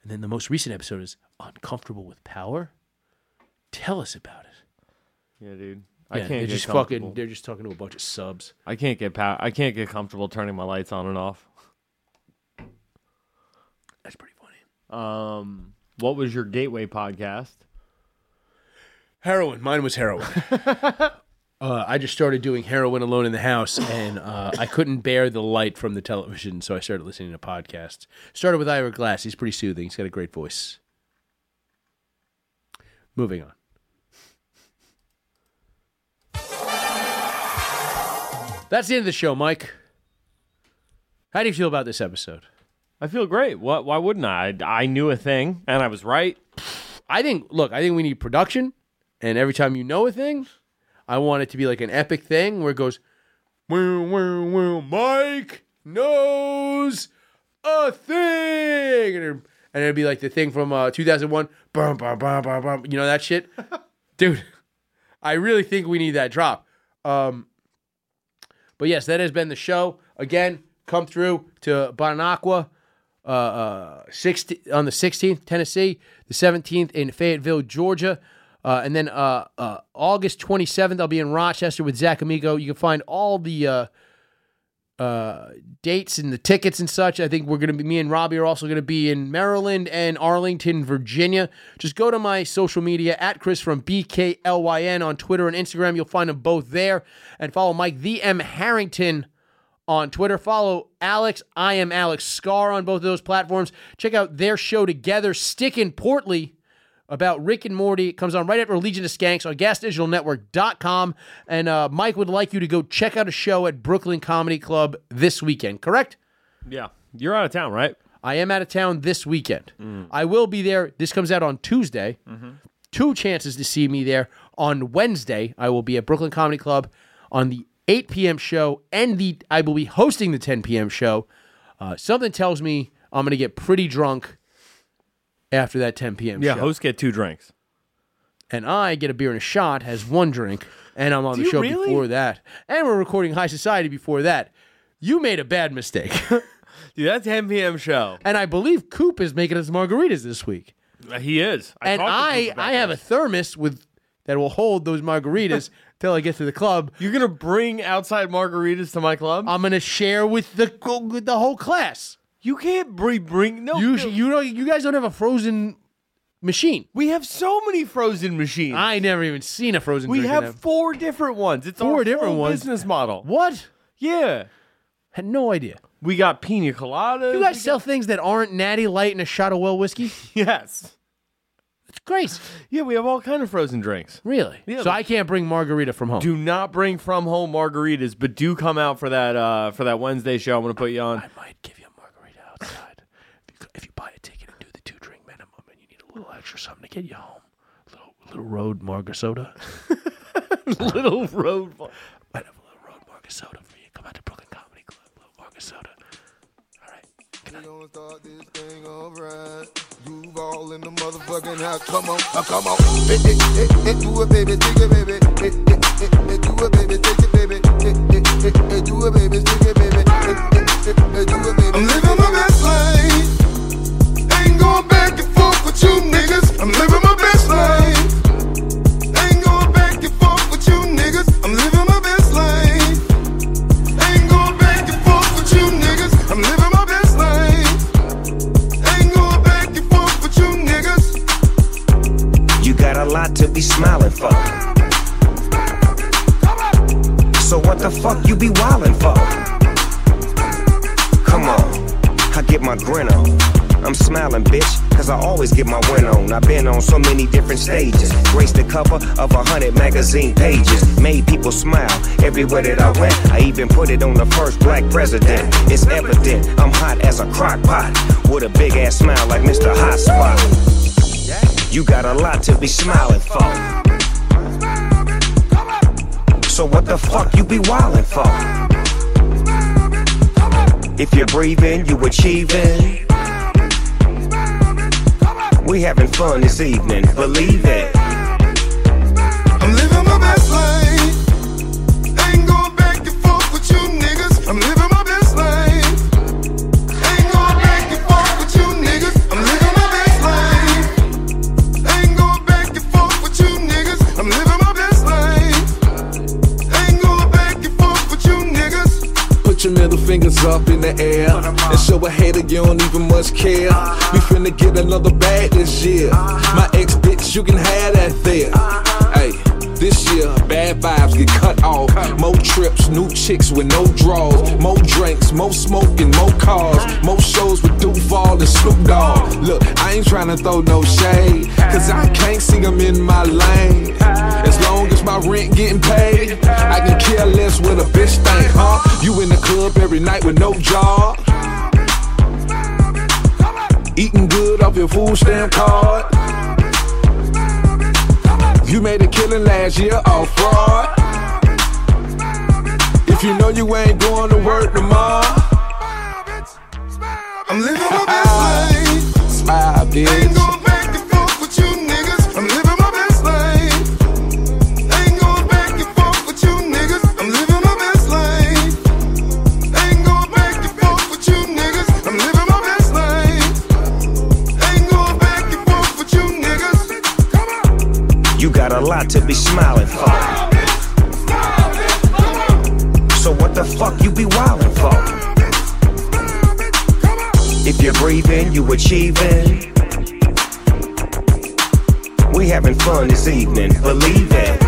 And then the most recent episode is Uncomfortable with Power. Tell us about it. Yeah, dude. I Yeah, can't they're get just fucking. They're just talking to a bunch of subs. I can't get power I can't get comfortable turning my lights on and off. That's pretty funny. Um, what was your gateway podcast? Heroin. Mine was heroin. uh, I just started doing heroin alone in the house, and uh, I couldn't bear the light from the television, so I started listening to podcasts. Started with Ira Glass. He's pretty soothing. He's got a great voice. Moving on. That's the end of the show, Mike. How do you feel about this episode? I feel great. What? Why wouldn't I? I, I knew a thing, and I was right. I think, look, I think we need production. And every time you know a thing, I want it to be like an epic thing where it goes, Mike knows a thing. And, it, and it'd be like the thing from uh, 2001. Bum, bum, bum, bum, bum. You know that shit? Dude, I really think we need that drop. Um, but yes, that has been the show. Again, come through to Bonacqua uh, uh, 60, on the 16th, Tennessee, the 17th in Fayetteville, Georgia. Uh, and then uh, uh, August 27th, I'll be in Rochester with Zach Amigo. You can find all the uh, uh, dates and the tickets and such. I think we're going to be, me and Robbie are also going to be in Maryland and Arlington, Virginia. Just go to my social media at Chris from BKLYN on Twitter and Instagram. You'll find them both there. And follow Mike, the M. Harrington on Twitter. Follow Alex, I am Alex Scar on both of those platforms. Check out their show together, Stickin' Portly about Rick and Morty. It comes on right after Legion of Skanks on gasdigitalnetwork.com. And uh, Mike would like you to go check out a show at Brooklyn Comedy Club this weekend, correct? Yeah. You're out of town, right? I am out of town this weekend. I will be there. This comes out on Tuesday. Two chances to see me there. On Wednesday, I will be at Brooklyn Comedy Club on the 8 p.m. show, and the I will be hosting the 10 p.m. show. Uh, something tells me I'm going to get pretty drunk after that 10 p.m. Yeah, show. hosts get two drinks. and I get a beer and a shot, has one drink, and I'm on Do the show really? before that. And we're recording High Society before that. You made a bad mistake. Dude, that 10 p.m. show. and I believe Coop is making us margaritas this week. Uh, He is. I and I I have a thermos with that will hold those margaritas till I get to the club. You're gonna bring outside margaritas to my club? I'm gonna share with the with the whole class. You can't bring bring no. You no. you know you guys don't have a frozen machine. we have so many frozen machines. I never even seen a frozen. Machine. We have four different ones. It's Four our different ones? business model. what? Yeah, Had no idea. we got pina coladas. You guys sell things that aren't Natty Light and a shot of well whiskey. yes. It's great. Yeah, we have all kind of frozen drinks. Really? Yeah, so I can't bring margarita from home. Do not bring from home margaritas, but do come out for that uh, for that Wednesday show. I'm gonna put you on. I might give you a margarita outside. if, you, if you buy a ticket and do the two drink minimum, and you need a little extra something to get you home, little little road marga soda. Little road. Might have a little road marga soda for you. Come out to Brooklyn Comedy Club, little marga soda. All right. We gonna start this thing alright. Groove all in the motherfucking house. Come on, uh, come on. Hey, hey, hey, hey, do it, baby, take it, baby. Hey, hey, hey, hey, do it, baby, take it, baby. Hey, hey, hey, hey, do it, baby, take it, baby. Hey, hey, hey, hey, do it, baby. I'm living my best life. My best life. Ain't going back and forth with you niggas. I'm living my best life. Ain't going back and forth with you niggas. I'm living my best life. Ain't going back and forth with you niggas. You got a lot to be smiling for. So what the fuck you be wildin' for? Come on, I get my grin on. I'm smiling, bitch, cause I always get my win on. I've been on so many different stages. Graced the cover of a hundred magazine pages. Made people smile everywhere that I went. I even put it on the first black president. It's evident I'm hot as a crock pot. With a big ass smile like Mr. Hot Spot. You got a lot to be smiling for. So what the fuck you be wildin' for? If you're breathing, you achieving. We having fun this evening, believe it. Up in the air and show a hater you don't even much care. We finna get another bag this year. My ex bitch, you can have that there. Hey, this year bad vibes get cut off. More trips, new chicks with no draws. More drinks, more smoking, more cars. More shows with Duval and Snoop Dogg. Look, I ain't tryna throw no shade, cause I can't see them in my lane. My rent getting paid, I can care less what a bitch think, huh? You in the club every night with no job. Eating good off your food stamp card. You made a killing last year off fraud. If you know you ain't going to work tomorrow, I'm living my best life. smile, bitch. Be smiling for. So what What the fuck you be wildin' for? If you're breathing, you achieving. We having fun this evening, believe it.